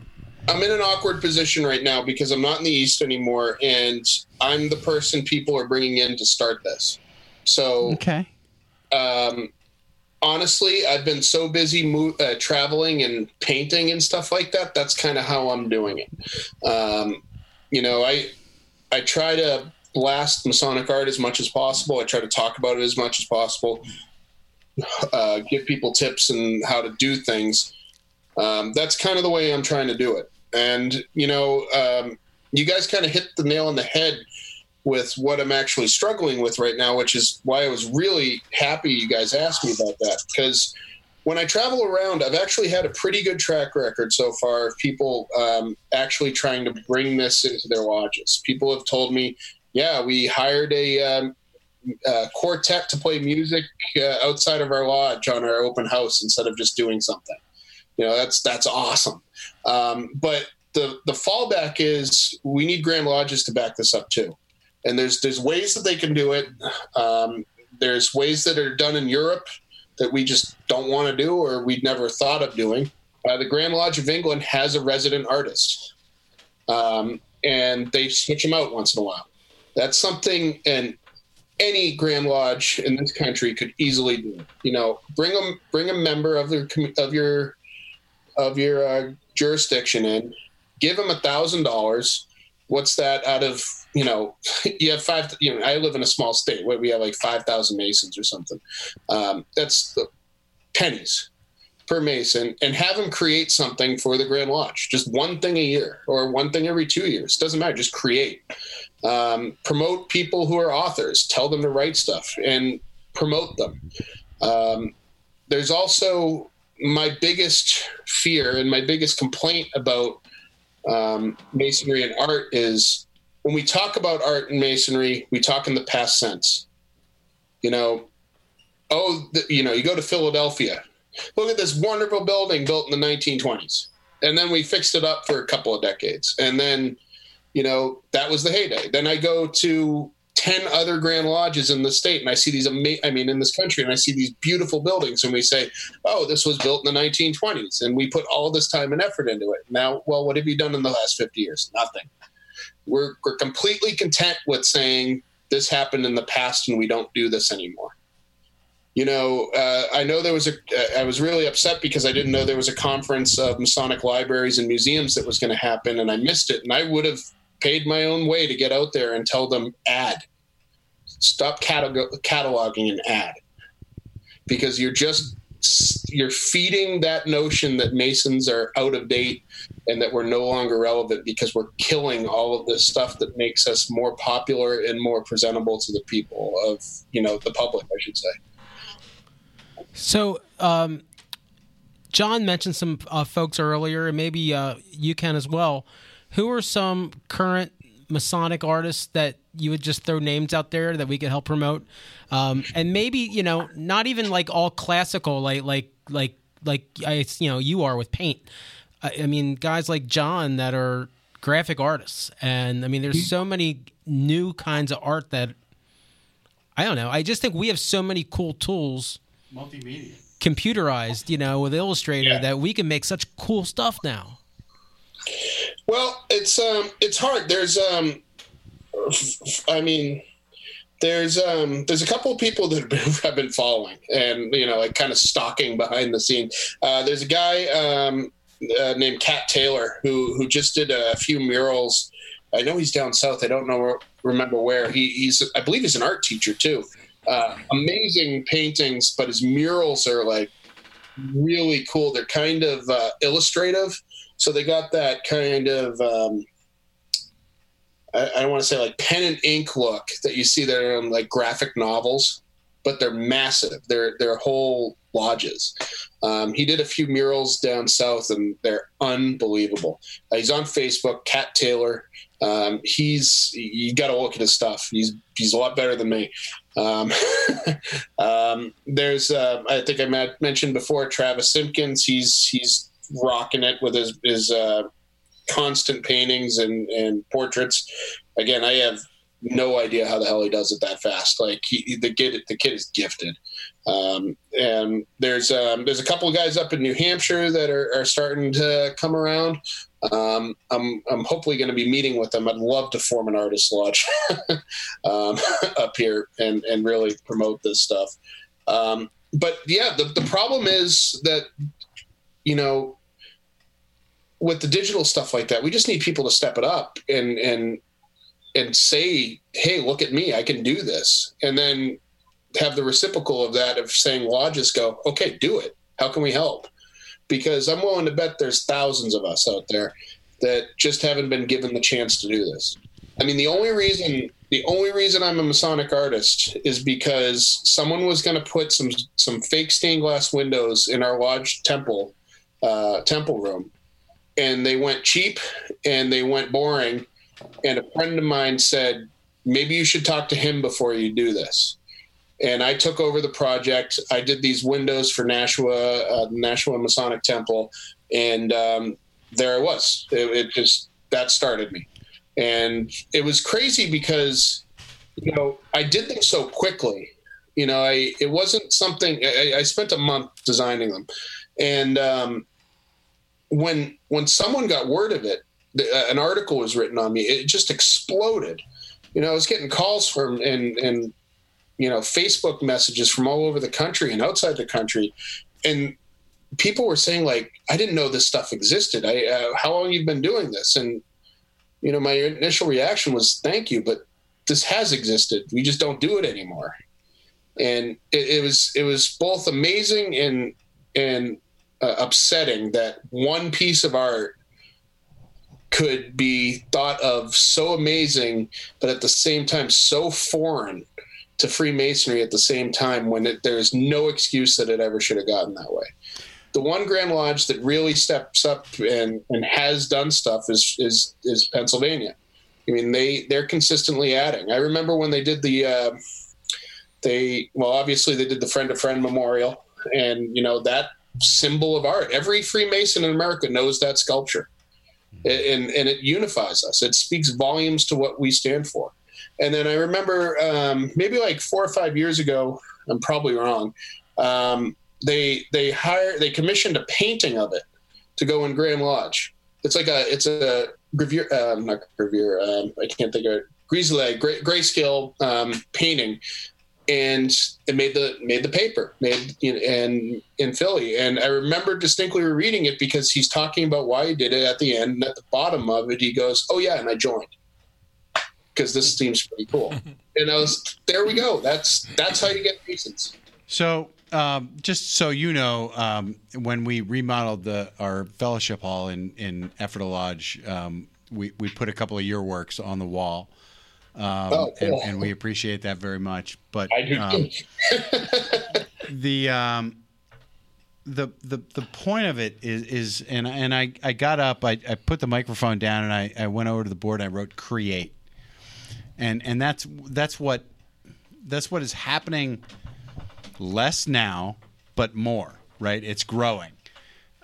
I'm in an awkward position right now because I'm not in the East anymore, and I'm the person people are bringing in to start this. So okay. um, honestly, I've been so busy mo- uh, traveling and painting and stuff like that. That's kind of how I'm doing it. Um, you know, I I try to blast Masonic art as much as possible. I try to talk about it as much as possible. Uh, give people tips and how to do things. Um, that's kind of the way I'm trying to do it. And you know, um, you guys kind of hit the nail on the head with what I'm actually struggling with right now, which is why I was really happy you guys asked me about that because when I travel around, I've actually had a pretty good track record so far of people um, actually trying to bring this into their lodges. People have told me, yeah, we hired a, um, a quartet to play music uh, outside of our lodge on our open house instead of just doing something. You know, that's that's awesome. Um, but the the fallback is we need Grand Lodges to back this up too. And there's there's ways that they can do it. Um, there's ways that are done in Europe that we just don't want to do or we'd never thought of doing. Uh, the Grand Lodge of England has a resident artist, um, and they switch them out once in a while. That's something, and any Grand Lodge in this country could easily do. You know, bring them, bring a member of their of your of your uh, jurisdiction in, give them a thousand dollars. What's that out of you know, you have five. You know, I live in a small state where we have like five thousand masons or something. Um, that's pennies per mason, and have them create something for the Grand Lodge. Just one thing a year or one thing every two years. Doesn't matter. Just create. Um, promote people who are authors. Tell them to write stuff and promote them. Um, there's also my biggest fear and my biggest complaint about um, masonry and art is when we talk about art and masonry, we talk in the past sense. You know, oh, the, you know, you go to Philadelphia, look at this wonderful building built in the 1920s, and then we fixed it up for a couple of decades, and then, you know, that was the heyday. Then I go to 10 other grand lodges in the state and i see these ama- i mean in this country and i see these beautiful buildings and we say oh this was built in the 1920s and we put all this time and effort into it. Now well what have you done in the last 50 years? Nothing we're, we're completely content with saying this happened in the past and we don't do this anymore. You know, uh, I know there was a. Uh, I was really upset because I didn't know there was a conference of Masonic libraries and museums that was going to happen, and I missed it. And I would have paid my own way to get out there and tell them, "Add, stop catalog- cataloging and add," because you're just you're feeding that notion that Masons are out of date and that we're no longer relevant because we're killing all of this stuff that makes us more popular and more presentable to the people of you know the public, I should say. So, um, John mentioned some uh, folks earlier, and maybe uh, you can as well. Who are some current Masonic artists that you would just throw names out there that we could help promote, um, and maybe you know not even like all classical, like like like like I you know you are with paint. I, I mean, guys like John that are graphic artists, and I mean, there's so many new kinds of art that I don't know. I just think we have so many cool tools, multimedia, computerized, you know, with Illustrator Yeah. that we can make such cool stuff now. Well, it's um, it's hard. There's um, I mean, there's um, there's a couple of people that have been, have been following and you know like kind of stalking behind the scene. Uh, there's a guy um, uh, named Cat Taylor who who just did a few murals. I know he's down south. I don't know remember where. He, he's I believe he's an art teacher too. Uh, amazing paintings, but his murals are like really cool. They're kind of uh, illustrative, so they got that kind of um, I, don't want to say like pen and ink look that you see there in like graphic novels, but they're massive. They're they're whole lodges. Um, he did a few murals down south, and they're unbelievable. Uh, he's on Facebook, Cat Taylor. Um, he's you got to look at his stuff. He's he's a lot better than me. Um, um, there's uh, I think I met, mentioned before Travis Simpkins. He's he's rocking it with his his uh, constant paintings and and portraits. Again, I have no idea how the hell he does it that fast. Like he, the kid, the kid is gifted. Um, and there's um, there's a couple of guys up in New Hampshire that are, are starting to come around. Um, I'm I'm hopefully going to be meeting with them. I'd love to form an artist lodge um, up here and and really promote this stuff. Um, but yeah, the the problem is that you know with the digital stuff like that, we just need people to step it up and and and say, "Hey, look at me! I can do this," and then have the reciprocal of that of saying lodges go, "Okay, do it. How can we help?" Because I'm willing to bet there's thousands of us out there that just haven't been given the chance to do this. I mean, the only reason The only reason I'm a Masonic artist is because someone was going to put some some fake stained glass windows in our lodge temple uh, temple room, and they went cheap and they went boring. And a friend of mine said, maybe you should talk to him before you do this. And I took over the project. I did these windows for Nashua, uh, Nashua Masonic Temple, and um, there I was. It, it just that started me and it was crazy because you know I did them so quickly. You know, I it wasn't something I, I spent a month designing them, and um, when when someone got word of it, the, uh, an article was written on me. It just exploded. You know, I was getting calls from and and you know Facebook messages from all over the country and outside the country, and people were saying like, "I didn't know this stuff existed. I uh, how long you've been doing this?" and you know, my initial reaction was thank you, but this has existed. We just don't do it anymore. And it, it was it was both amazing and and uh, upsetting that one piece of art could be thought of so amazing, but at the same time so foreign to Freemasonry at the same time when it, there's no excuse that it ever should have gotten that way the one Grand Lodge that really steps up and, and has done stuff is, is is Pennsylvania. I mean, they they're consistently adding. I remember when they did the uh, they well, obviously they did the friend to friend memorial, and you know that symbol of art. Every Freemason in America knows that sculpture, and and it unifies us. It speaks volumes to what we stand for. And then I remember um, maybe like four or five years ago. I'm probably wrong. Um, they they hired they commissioned a painting of it to go in Grand Lodge. It's like a it's a gravure um, not gravure um, I can't think of it Grizzly gray, grayscale um, painting, and it made the made the paper made in in Philly. And I remember distinctly reading it because he's talking about why he did it at the end. And at the bottom of it, he goes, "Oh yeah, and I joined." Because this seems pretty cool, and I was there. We go. That's that's how you get Masons. So um, just so you know, um, when we remodeled the our fellowship hall in in Ephrata Lodge, um, we we put a couple of your works on the wall, um, Oh, and, cool. and we appreciate that very much. But um, the um, the the the point of it is is and and I I got up, I, I put the microphone down, and I I went over to the board, and I wrote create, and and that's that's what that's what is happening less now, but more, right? It's growing.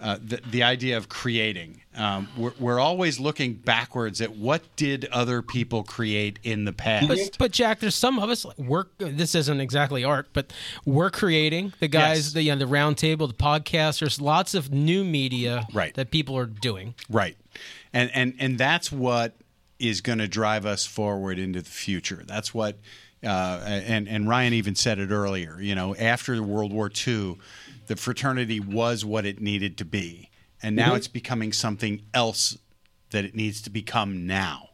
Uh, the, the idea of creating. Um, we're, we're always looking backwards at what did other people create in the past. But, but Jack, there's some of us like work. This isn't exactly art, but we're creating the guys, Yes. the you know, the round table, the podcast. There's lots of new media Right. that people are doing. Right. And and and that's what is going to drive us forward into the future. That's what uh, and and Ryan even said it earlier. You know, after World War II, the fraternity was what it needed to be, and now Mhm. it's becoming something else that it needs to become now.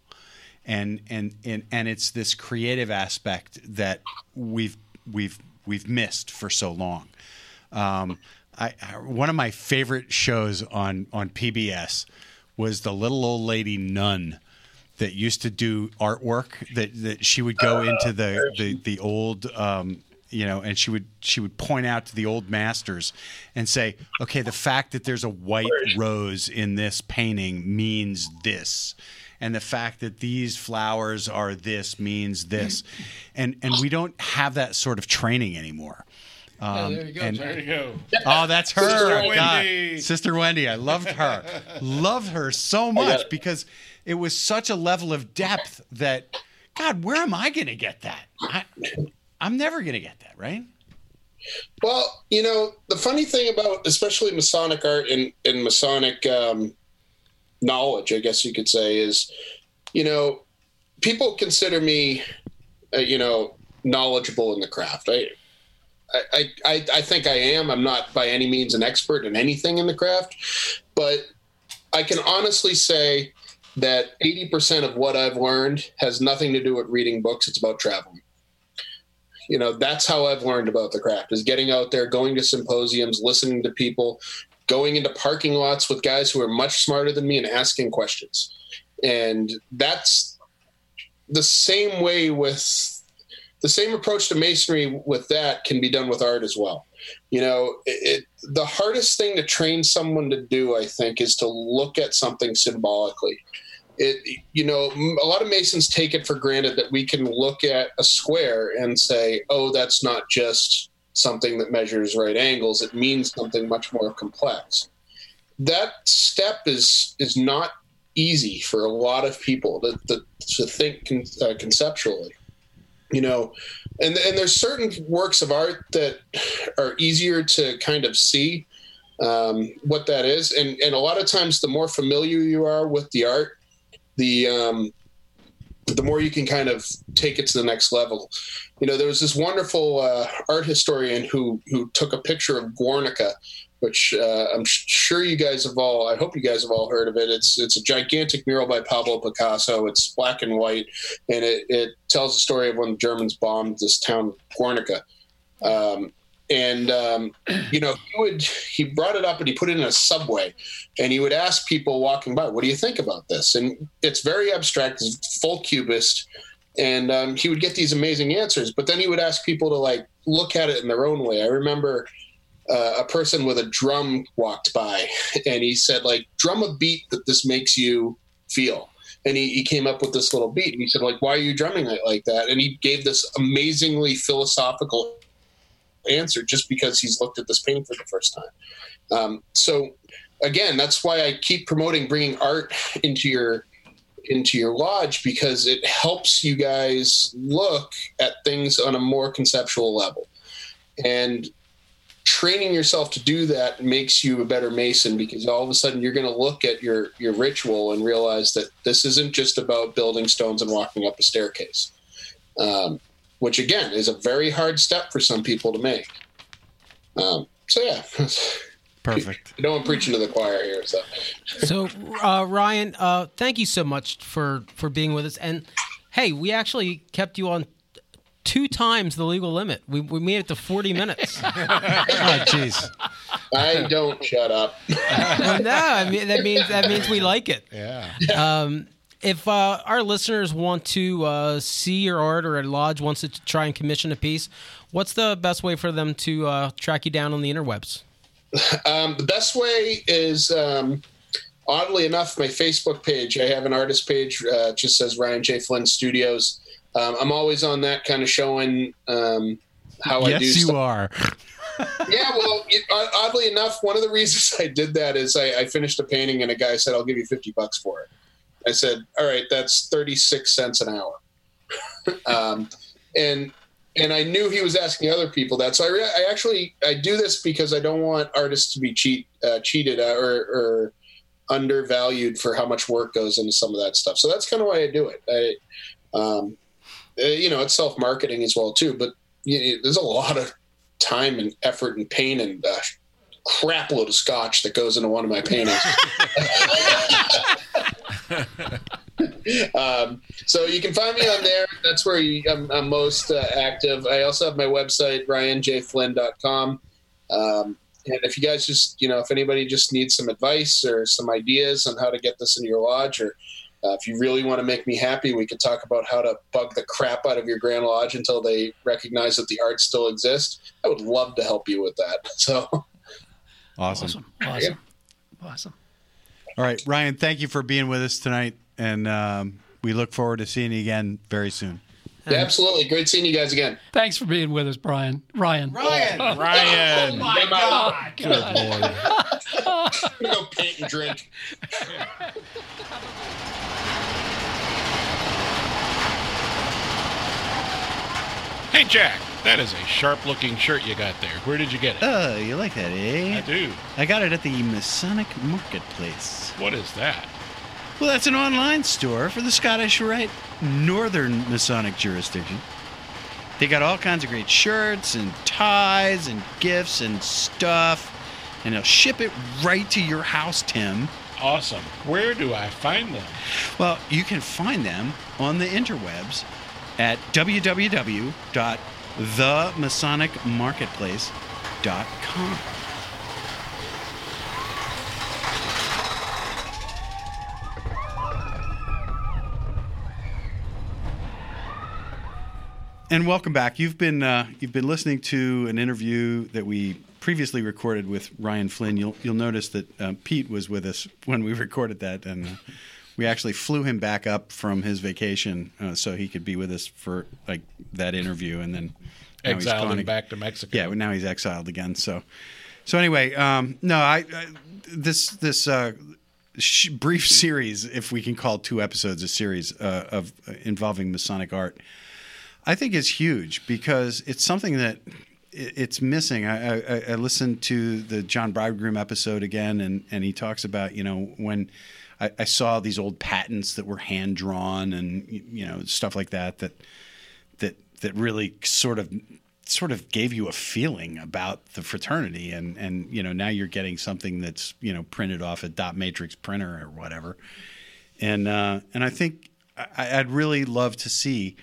And and and and it's this creative aspect that we've we've we've missed for so long. Um, I one of my favorite shows on on PBS was the little old lady nun that used to do artwork that, that she would go into the the, the old um, you know and she would she would point out to the old masters and say okay the fact that there's a white rose in this painting means this and the fact that these flowers are this means this and and we don't have that sort of training anymore um, there you go. and- there you go. Oh, that's her. Sister God. Wendy. Sister Wendy. I loved her. loved her so much because it was such a level of depth that, God, where am I going to get that? I, I'm never going to get that, right? Well, you know, the funny thing about especially Masonic art and, and Masonic um, knowledge, I guess you could say, is, you know, people consider me, uh, you know, knowledgeable in the craft. I, I, I, I think I am. I'm not by any means an expert in anything in the craft, but I can honestly say that 80% of what I've learned has nothing to do with reading books. It's about traveling you know that's how i've learned about the craft is getting out there going to symposiums listening to people going into parking lots with guys who are much smarter than me and asking questions and that's the same way with the same approach to masonry with that can be done with art as well. You know, it, the hardest thing to train someone to do, I think, is to look at something symbolically. It, you know, a lot of masons take it for granted that we can look at a square and say, "Oh, that's not just something that measures right angles. It means something much more complex." That step is is not easy for a lot of people to, to, to think con, uh, conceptually you know and and there's certain works of art that are easier to kind of see um, what that is and and a lot of times the more familiar you are with the art the um, the more you can kind of take it to the next level you know there was this wonderful uh, art historian who who took a picture of guernica which uh, I'm sure you guys have all. I hope you guys have all heard of it. It's it's a gigantic mural by Pablo Picasso. It's black and white, and it, it tells the story of when the Germans bombed this town, Guernica. Um, and um, you know, he would he brought it up and he put it in a subway, and he would ask people walking by, "What do you think about this?" And it's very abstract, it's full cubist, and um, he would get these amazing answers. But then he would ask people to like look at it in their own way. I remember uh, a person with a drum walked by and he said like drum a beat that this makes you feel and he, he came up with this little beat and he said like why are you drumming it like that and he gave this amazingly philosophical answer just because he's looked at this painting for the first time. Um, so again that's why i keep promoting bringing art into your into your lodge because it helps you guys look at things on a more conceptual level. And training yourself to do that makes you a better mason because all of a sudden you're going to look at your your ritual and realize that this isn't just about building stones and walking up a staircase. Um, which again is a very hard step for some people to make um, so yeah perfect i know i'm preaching to the choir here so so uh, ryan uh, thank you so much for for being with us and hey we actually kept you on two times the legal limit. We, we made it to 40 minutes. oh, jeez. I don't shut up. no, I mean, that means that means we like it. Yeah. Um, if uh, our listeners want to uh, see your art or a lodge wants to try and commission a piece, what's the best way for them to uh, track you down on the interwebs? Um, the best way is, um, oddly enough, my Facebook page. I have an artist page. Uh, just says Ryan J Flynn Studios um, I'm always on that kind of showing um, how yes, I do. Yes, you stuff. are. yeah, well, it, oddly enough, one of the reasons I did that is I, I, finished a painting and a guy said, "I'll give you fifty bucks for it." I said, "All right, that's thirty six cents an hour," um, and and I knew he was asking other people that. So I, re- I actually I do this because I don't want artists to be cheat uh, cheated uh, or, or undervalued for how much work goes into some of that stuff. So that's kind of why I do it. I, um, uh, you know, it's self marketing as well too. But you know, there's a lot of time and effort and pain and uh, crap load of scotch that goes into one of my paintings. um, so you can find me on there. That's where you, I'm, I'm, most uh, active. I also have my website, ryanjflynn.com. Um, and if you guys just, you know, if anybody just needs some advice or some ideas on how to get this into your lodge or uh, if you really want to make me happy, we could talk about how to bug the crap out of your Grand Lodge until they recognize that the art still exists. I would love to help you with that. So awesome. Awesome. Awesome. Awesome. All right, Ryan, thank you for being with us tonight. And um, we look forward to seeing you again very soon. Yeah, absolutely. Great seeing you guys again. Thanks for being with us, Brian. Ryan. Ryan. Oh, Ryan. Oh, my God. Good Lord. I'm going to go paint and drink. Hey, Jack, that is a sharp looking shirt you got there. Where did you get it? Oh, you like that, eh? I do. I got it at the Masonic Marketplace. What is that? Well, that's an online store for the Scottish Rite Northern Masonic jurisdiction. They got all kinds of great shirts and ties and gifts and stuff, and they'll ship it right to your house, Tim. Awesome. Where do I find them? Well, you can find them on the interwebs at www.themasonicmarketplace.com. And welcome back. You've been uh, you've been listening to an interview that we previously recorded with Ryan Flynn. You'll you'll notice that uh, Pete was with us when we recorded that, and uh, we actually flew him back up from his vacation uh, so he could be with us for like that interview, and then he's Exiled him back to Mexico. Yeah, now he's exiled again. So, so anyway, um, no, I, I this this uh, sh- brief series, if we can call two episodes a series uh, of uh, involving Masonic art, I think is huge because it's something that it's missing. I, I, I listened to the John Bridegroom episode again, and and he talks about you know when. I, I saw these old patents that were hand drawn and you know stuff like that that that that really sort of sort of gave you a feeling about the fraternity. And and you know now you're getting something that's you know printed off a dot matrix printer or whatever. And uh, and I think I, I'd really love to see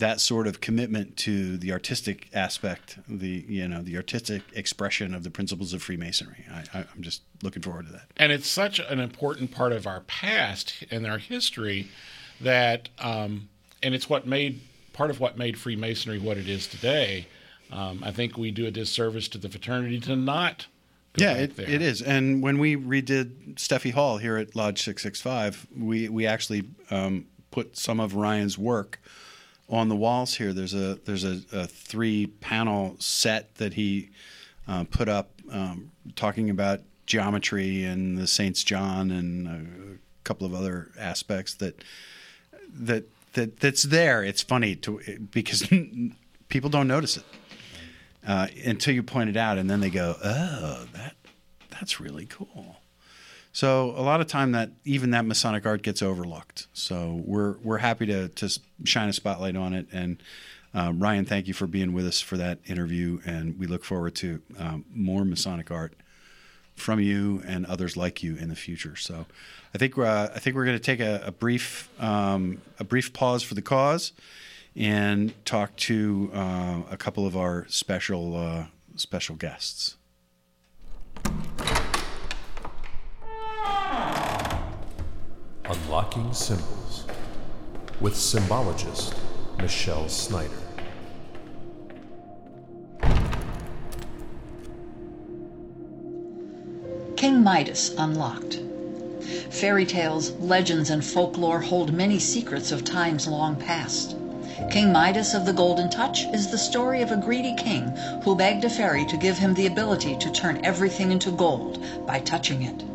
that sort of commitment to the artistic aspect the you know the artistic expression of the principles of Freemasonry. I, I, I'm just looking forward to that. And it's such an important part of our past and our history that um, and it's what made part of what made freemasonry what it is today. Um, i think we do a disservice to the fraternity to not yeah, it, it is. And when we redid Steffi Hall here at Lodge Six Six Five, we we actually um, put some of Ryan's work on the walls here. There's a there's a, a three panel set that he uh, put up um, talking about geometry and the Saints John and a couple of other aspects that that that that's there. It's funny to because people don't notice it uh, until you point it out, and then they go, "Oh, that that's really cool." So a lot of time that even that Masonic art gets overlooked. So we're we're happy to to shine a spotlight on it. And uh, Ryan, thank you for being with us for that interview, and we look forward to um, more Masonic art from you and others like you in the future. So I think uh, I think we're going to take a, a brief um, a brief pause for the cause and talk to uh, a couple of our special uh, special guests. Unlocking Symbols with symbologist Michelle Snyder. King Midas Unlocked. Fairy tales, legends, and folklore hold many secrets of times long past. King Midas of the Golden Touch is the story of a greedy king who begged a fairy to give him the ability to turn everything into gold by touching it.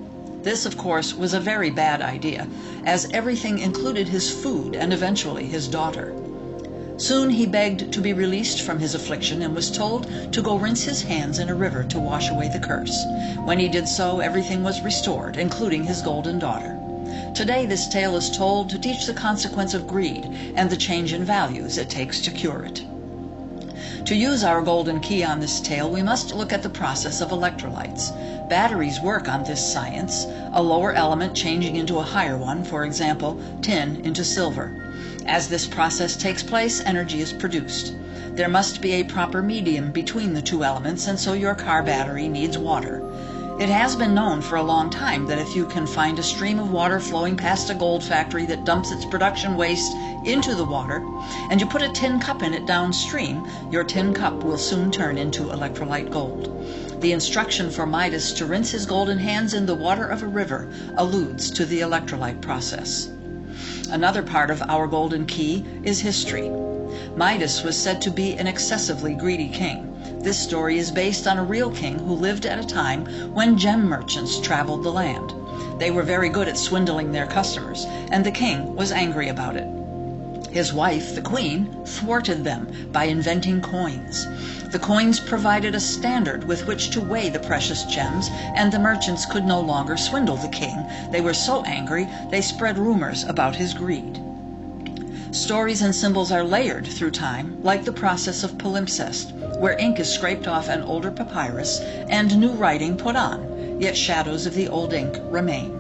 This, of course, was a very bad idea, as everything included his food and eventually his daughter. Soon he begged to be released from his affliction and was told to go rinse his hands in a river to wash away the curse. When he did so, everything was restored, including his golden daughter. Today, this tale is told to teach the consequence of greed and the change in values it takes to cure it. To use our golden key on this tale, we must look at the process of electrolytes. Batteries work on this science, a lower element changing into a higher one, for example, tin into silver. As this process takes place, energy is produced. There must be a proper medium between the two elements, and so your car battery needs water. It has been known for a long time that if you can find a stream of water flowing past a gold factory that dumps its production waste into the water, and you put a tin cup in it downstream, your tin cup will soon turn into electrolyte gold. The instruction for Midas to rinse his golden hands in the water of a river alludes to the electrolyte process. Another part of our golden key is history. Midas was said to be an excessively greedy king. This story is based on a real king who lived at a time when gem merchants traveled the land. They were very good at swindling their customers, and the king was angry about it. His wife, the queen, thwarted them by inventing coins. The coins provided a standard with which to weigh the precious gems, and the merchants could no longer swindle the king. They were so angry they spread rumors about his greed. Stories and symbols are layered through time, like the process of palimpsest, where ink is scraped off an older papyrus and new writing put on, yet shadows of the old ink remain.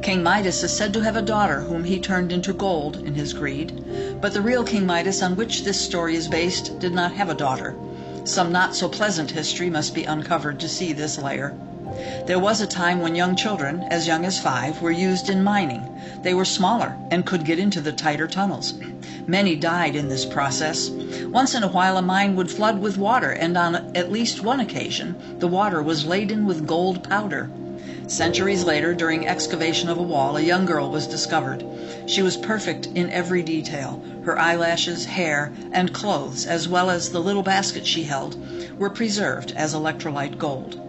King Midas is said to have a daughter whom he turned into gold in his greed, but the real King Midas on which this story is based did not have a daughter. Some not so pleasant history must be uncovered to see this layer. There was a time when young children, as young as five, were used in mining. They were smaller and could get into the tighter tunnels. Many died in this process. Once in a while, a mine would flood with water, and on at least one occasion, the water was laden with gold powder. Centuries later, during excavation of a wall, a young girl was discovered. She was perfect in every detail. Her eyelashes, hair, and clothes, as well as the little basket she held, were preserved as electrolyte gold.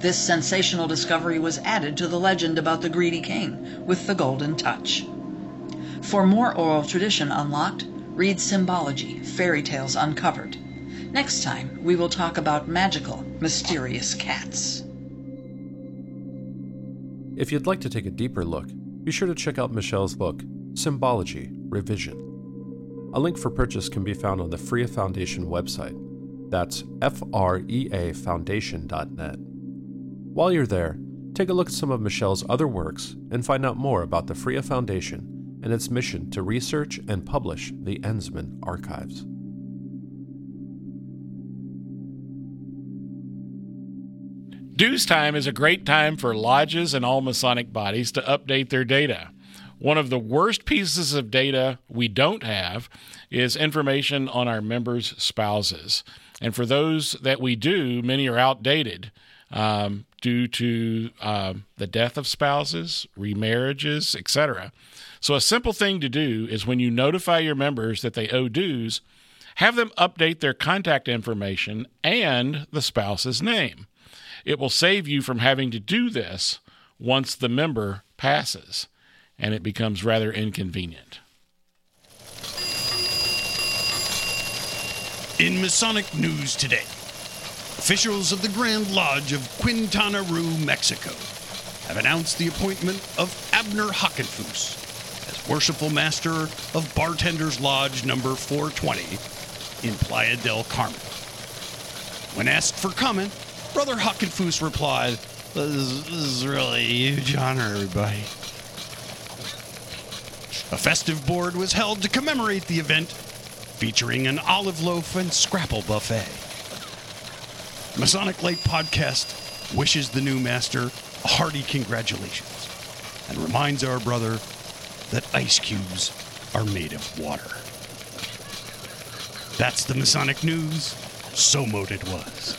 This sensational discovery was added to the legend about the greedy king with the golden touch. For more oral tradition unlocked, read Symbology Fairy Tales Uncovered. Next time, we will talk about magical, mysterious cats. If you'd like to take a deeper look, be sure to check out Michelle's book, Symbology Revision. A link for purchase can be found on the Freya Foundation website. That's F While you're there, take a look at some of Michelle's other works and find out more about the Freya Foundation and its mission to research and publish the Ensman archives. Dues time is a great time for lodges and all Masonic bodies to update their data. One of the worst pieces of data we don't have is information on our members' spouses. And for those that we do, many are outdated um, due to uh, the death of spouses, remarriages, etc. So, a simple thing to do is when you notify your members that they owe dues, have them update their contact information and the spouse's name. It will save you from having to do this once the member passes, and it becomes rather inconvenient. In Masonic news today, officials of the Grand Lodge of Quintana Roo, Mexico, have announced the appointment of Abner Hockenfuss as Worshipful Master of Bartenders Lodge number 420 in Playa del Carmen. When asked for comment, Brother Hockenfuss replied, this, this is really a huge honor, everybody. A festive board was held to commemorate the event, featuring an olive loaf and scrapple buffet. Masonic Light Podcast wishes the new master a hearty congratulations and reminds our brother that ice cubes are made of water. That's the Masonic news. So mote it was.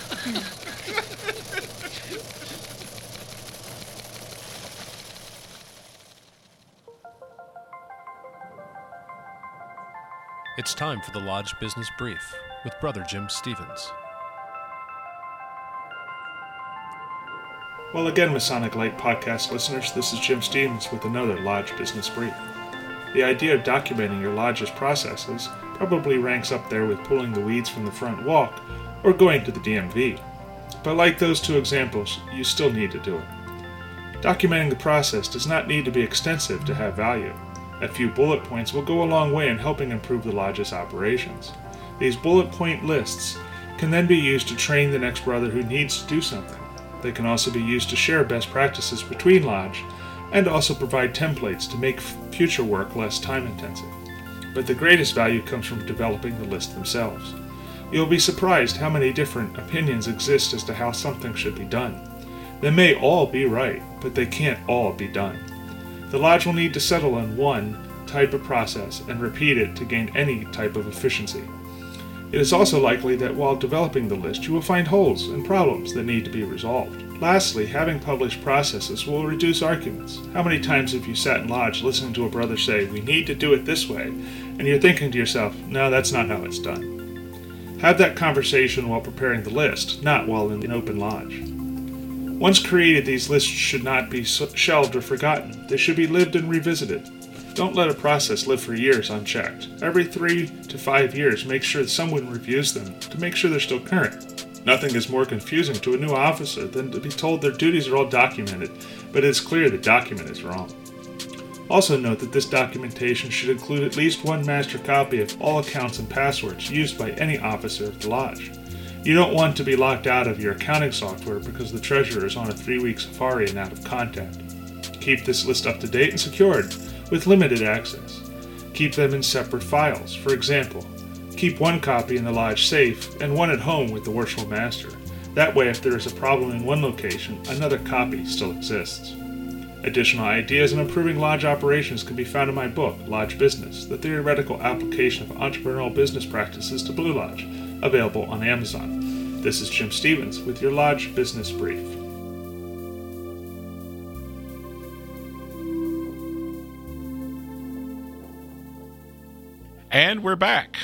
It's time for the Lodge Business Brief with Brother Jim Stevens. Well, again, Masonic Light podcast listeners, this is Jim Stevens with another Lodge Business Brief. The idea of documenting your lodge's processes probably ranks up there with pulling the weeds from the front walk or going to the DMV. But like those two examples, you still need to do it. Documenting the process does not need to be extensive to have value. A few bullet points will go a long way in helping improve the lodge's operations. These bullet point lists can then be used to train the next brother who needs to do something. They can also be used to share best practices between lodge and also provide templates to make future work less time intensive. But the greatest value comes from developing the list themselves. You'll be surprised how many different opinions exist as to how something should be done. They may all be right, but they can't all be done. The lodge will need to settle on one type of process and repeat it to gain any type of efficiency. It is also likely that while developing the list, you will find holes and problems that need to be resolved. Lastly, having published processes will reduce arguments. How many times have you sat in lodge listening to a brother say, We need to do it this way, and you're thinking to yourself, No, that's not how it's done. Have that conversation while preparing the list, not while in an open lodge. Once created, these lists should not be shelved or forgotten. They should be lived and revisited. Don't let a process live for years unchecked. Every three to five years, make sure that someone reviews them to make sure they're still current. Nothing is more confusing to a new officer than to be told their duties are all documented, but it is clear the document is wrong. Also, note that this documentation should include at least one master copy of all accounts and passwords used by any officer of the Lodge. You don't want to be locked out of your accounting software because the treasurer is on a three week safari and out of contact. Keep this list up to date and secured with limited access. Keep them in separate files. For example, keep one copy in the lodge safe and one at home with the worshipful master. That way, if there is a problem in one location, another copy still exists. Additional ideas on improving lodge operations can be found in my book, Lodge Business The Theoretical Application of Entrepreneurial Business Practices to Blue Lodge, available on Amazon. This is Jim Stevens with your Lodge Business Brief. And we're back.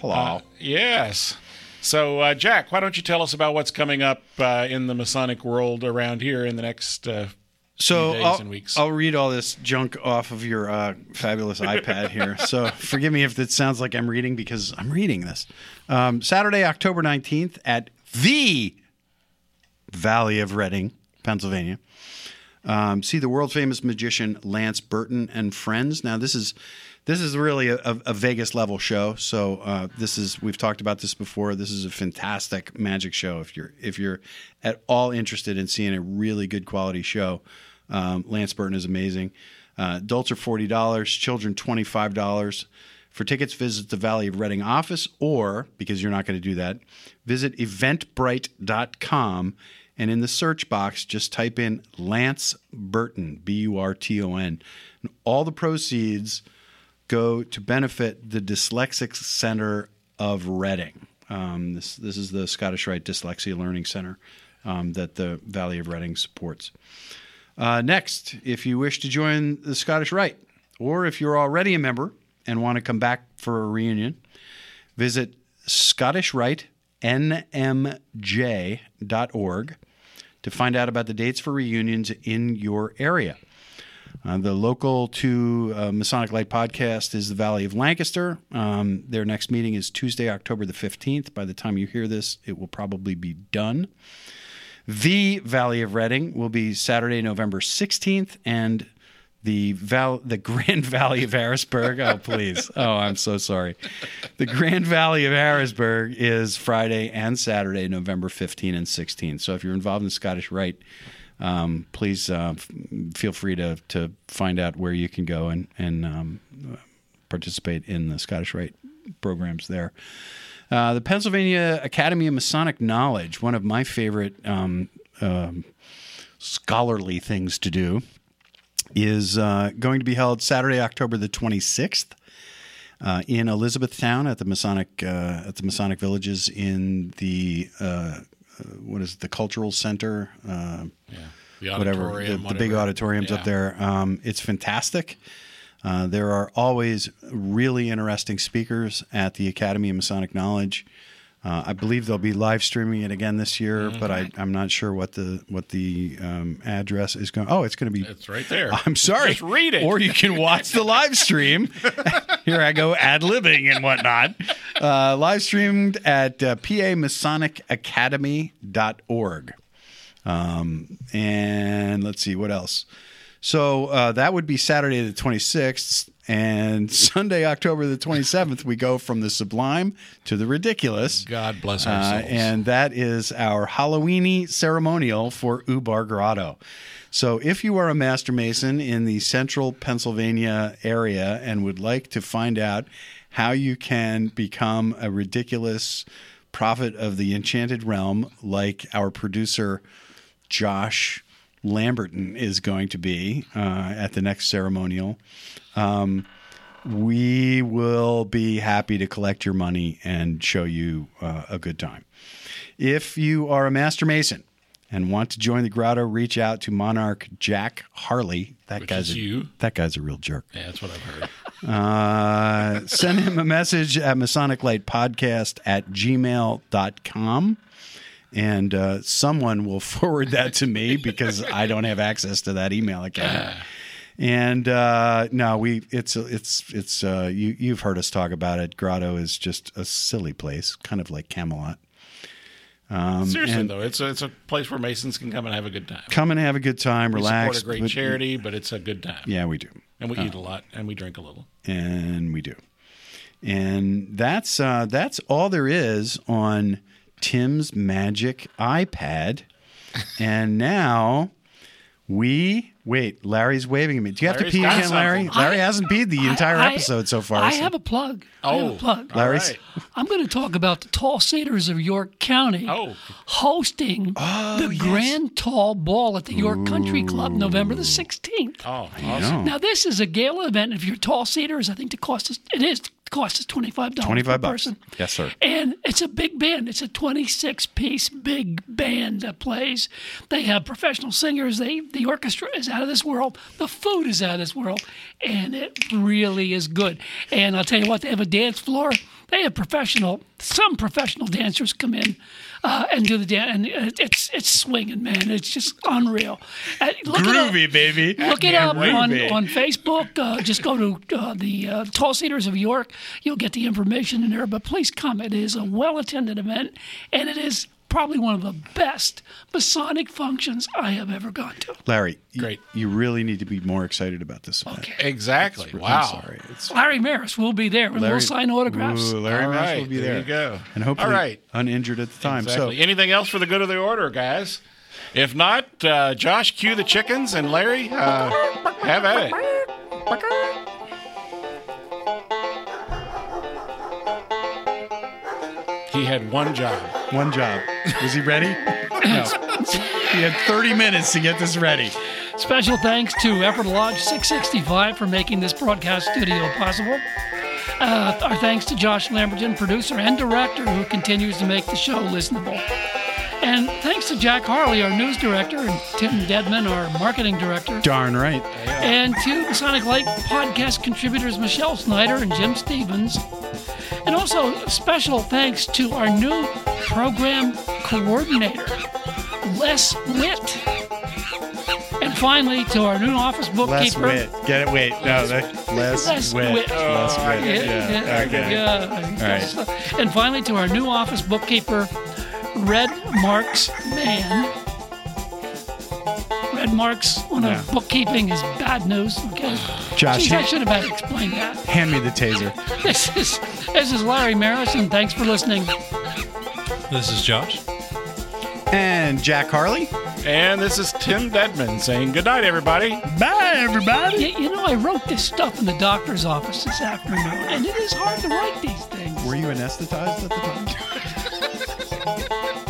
Hello. Uh, yes. So, uh, Jack, why don't you tell us about what's coming up uh, in the Masonic world around here in the next uh, So few days I'll, and weeks? I'll read all this junk off of your uh, fabulous iPad here. So forgive me if it sounds like I'm reading because I'm reading this. Um, Saturday, October 19th at the Valley of Reading, Pennsylvania. Um, see the world famous magician Lance Burton and friends. Now this is this is really a, a, Vegas level show. So uh, this is we've talked about this before. This is a fantastic magic show. If you're if you're at all interested in seeing a really good quality show, um, Lance Burton is amazing. Uh, adults are forty dollars, children twenty five dollars. For tickets, visit the Valley of Reading office, or because you're not going to do that, visit eventbrite.com and in the search box, just type in Lance Burton, B U R T O N. All the proceeds go to benefit the Dyslexic Center of Reading. Um, this, this is the Scottish Rite Dyslexia Learning Center um, that the Valley of Reading supports. Uh, next, if you wish to join the Scottish Rite, or if you're already a member and want to come back for a reunion, visit scottishritenmj.org to find out about the dates for reunions in your area. Uh, the local to uh, Masonic Light podcast is the Valley of Lancaster. Um, their next meeting is Tuesday, October the 15th. By the time you hear this, it will probably be done. The Valley of Reading will be Saturday, November 16th, and the Val- the Grand Valley of Harrisburg. Oh, please. Oh, I'm so sorry. The Grand Valley of Harrisburg is Friday and Saturday, November 15 and 16. So if you're involved in Scottish Rite, um, please uh, f- feel free to to find out where you can go and and um, participate in the Scottish Rite programs there. Uh, the Pennsylvania Academy of Masonic Knowledge, one of my favorite um, um, scholarly things to do, is uh, going to be held Saturday, October the 26th. Uh, in Elizabethtown at the Masonic uh, at the Masonic Villages in the uh, what is it, the Cultural Center? Uh, The whatever auditorium, the, the big auditoriums Yeah. up there. Um, it's fantastic. Uh, there are always really interesting speakers at the Academy of Masonic Knowledge. Uh, I believe they'll be live streaming it again this year, but I, I'm not sure what the what the um, address is going. Oh, it's going to be. It's right there. I'm sorry. Just read it. Or you can watch the live stream. Here I go ad libbing and whatnot. Uh, live streamed at uh, pamasonic.academy.org. Um, and let's see what else. So uh, that would be Saturday the 26th. And Sunday, October the 27th, we go from the sublime to the ridiculous. God bless our Uh, and that is our Halloweeny ceremonial for Ubar Grotto. So, if you are a Master Mason in the central Pennsylvania area and would like to find out how you can become a ridiculous prophet of the enchanted realm, like our producer Josh Lamberton is going to be uh, at the next ceremonial, um, we will be happy to collect your money and show you uh, a good time. If you are a Master Mason and want to join the grotto, reach out to Monarch Jack Harley. That Which guy's is a, you. That guy's a real jerk. Yeah, that's what I've heard. Uh, send him a message at Masonic Light Podcast at gmail.com. And uh, someone will forward that to me because I don't have access to that email account. And uh, no, we it's it's it's uh, you you've heard us talk about it. Grotto is just a silly place, kind of like Camelot. Um, Seriously and though, it's a, it's a place where Masons can come and have a good time. come and have a good time, we relax. support a great but- charity, but it's a good time. Yeah, we do. And we Uh, eat a lot and we drink a little. and we do. And that's uh, that's all there is on Tim's magic iPad. and now we Wait, Larry's waving at me. Do you have to pee got again, Larry? something. Larry hasn't peed the entire I- episode so far. I so- have a plug. I have Oh, a plug. Larry's. right. I'm going to talk about the Tall Cedars of York County Oh. hosting oh, the Grand Tall Ball at the York Country Club November the 16th. Oh, awesome. Now this is a gala event. If you're Tall Cedars, I think the cost is it is the cost is twenty five dollars 25 per person. Yes, sir. And it's a big band. It's a 26 piece big band that plays. They have professional singers. They the orchestra is out of this world. The food is out of this world, and it really is good. And I'll tell you what, they have a dance floor. They have professional. Some professional dancers come in uh, and do the dance, and it's it's swinging, man. It's just unreal. Uh, look it up. Groovy, baby. Look it up on, Groovy. on Facebook. Uh, just go to uh, the uh, Tall Cedars of York. You'll get the information in there. But please come. It is a well attended event, and it is probably one of the best Masonic functions I have ever gone to. Larry, Great. You, really need to be more excited about this event. Exactly. I'm Wow. sorry. It's, Larry Maris will be there, and we'll sign autographs. Ooh, Larry All Mass right, will be there there. you go. And hopefully All right. uninjured at the time. Exactly. So Anything else for the good of the order, guys? If not, uh, Josh, cue the chickens, and Larry, uh, have at it. He had one job. one job. Was he ready? no. He had 30 minutes to get this ready. Special thanks to Ephrata Lodge 665 for making this broadcast studio possible. Uh, our thanks to Josh Lamberton, producer and director, who continues to make the show listenable. And thanks to Jack Harley, our news director, and Tim Deadman, our marketing director. Darn right. And to the Sonic Light podcast contributors Michelle Snyder and Jim Stevens. And also special thanks to our new program coordinator, Les Witt. And finally, to our new office bookkeeper. wit. Get it? Wait. No, that, less, Les wit. Witt. Less wit. Oh, yeah, Yeah. yeah, Okay. yeah. All right. And finally, to our new office bookkeeper, Red Marks Man. Red Marks, on Yeah. of bookkeeping is bad news. Okay, Josh, Jeez, I should have explained that. Hand me the taser. This is this is Larry Maris, and thanks for listening. This is Josh. And Jack Harley. And this is Tim Deadman saying good night, everybody. Bye, everybody. You, you know, I wrote this stuff in the doctor's office this afternoon, and it is hard to write these things. Were you anesthetized at the time?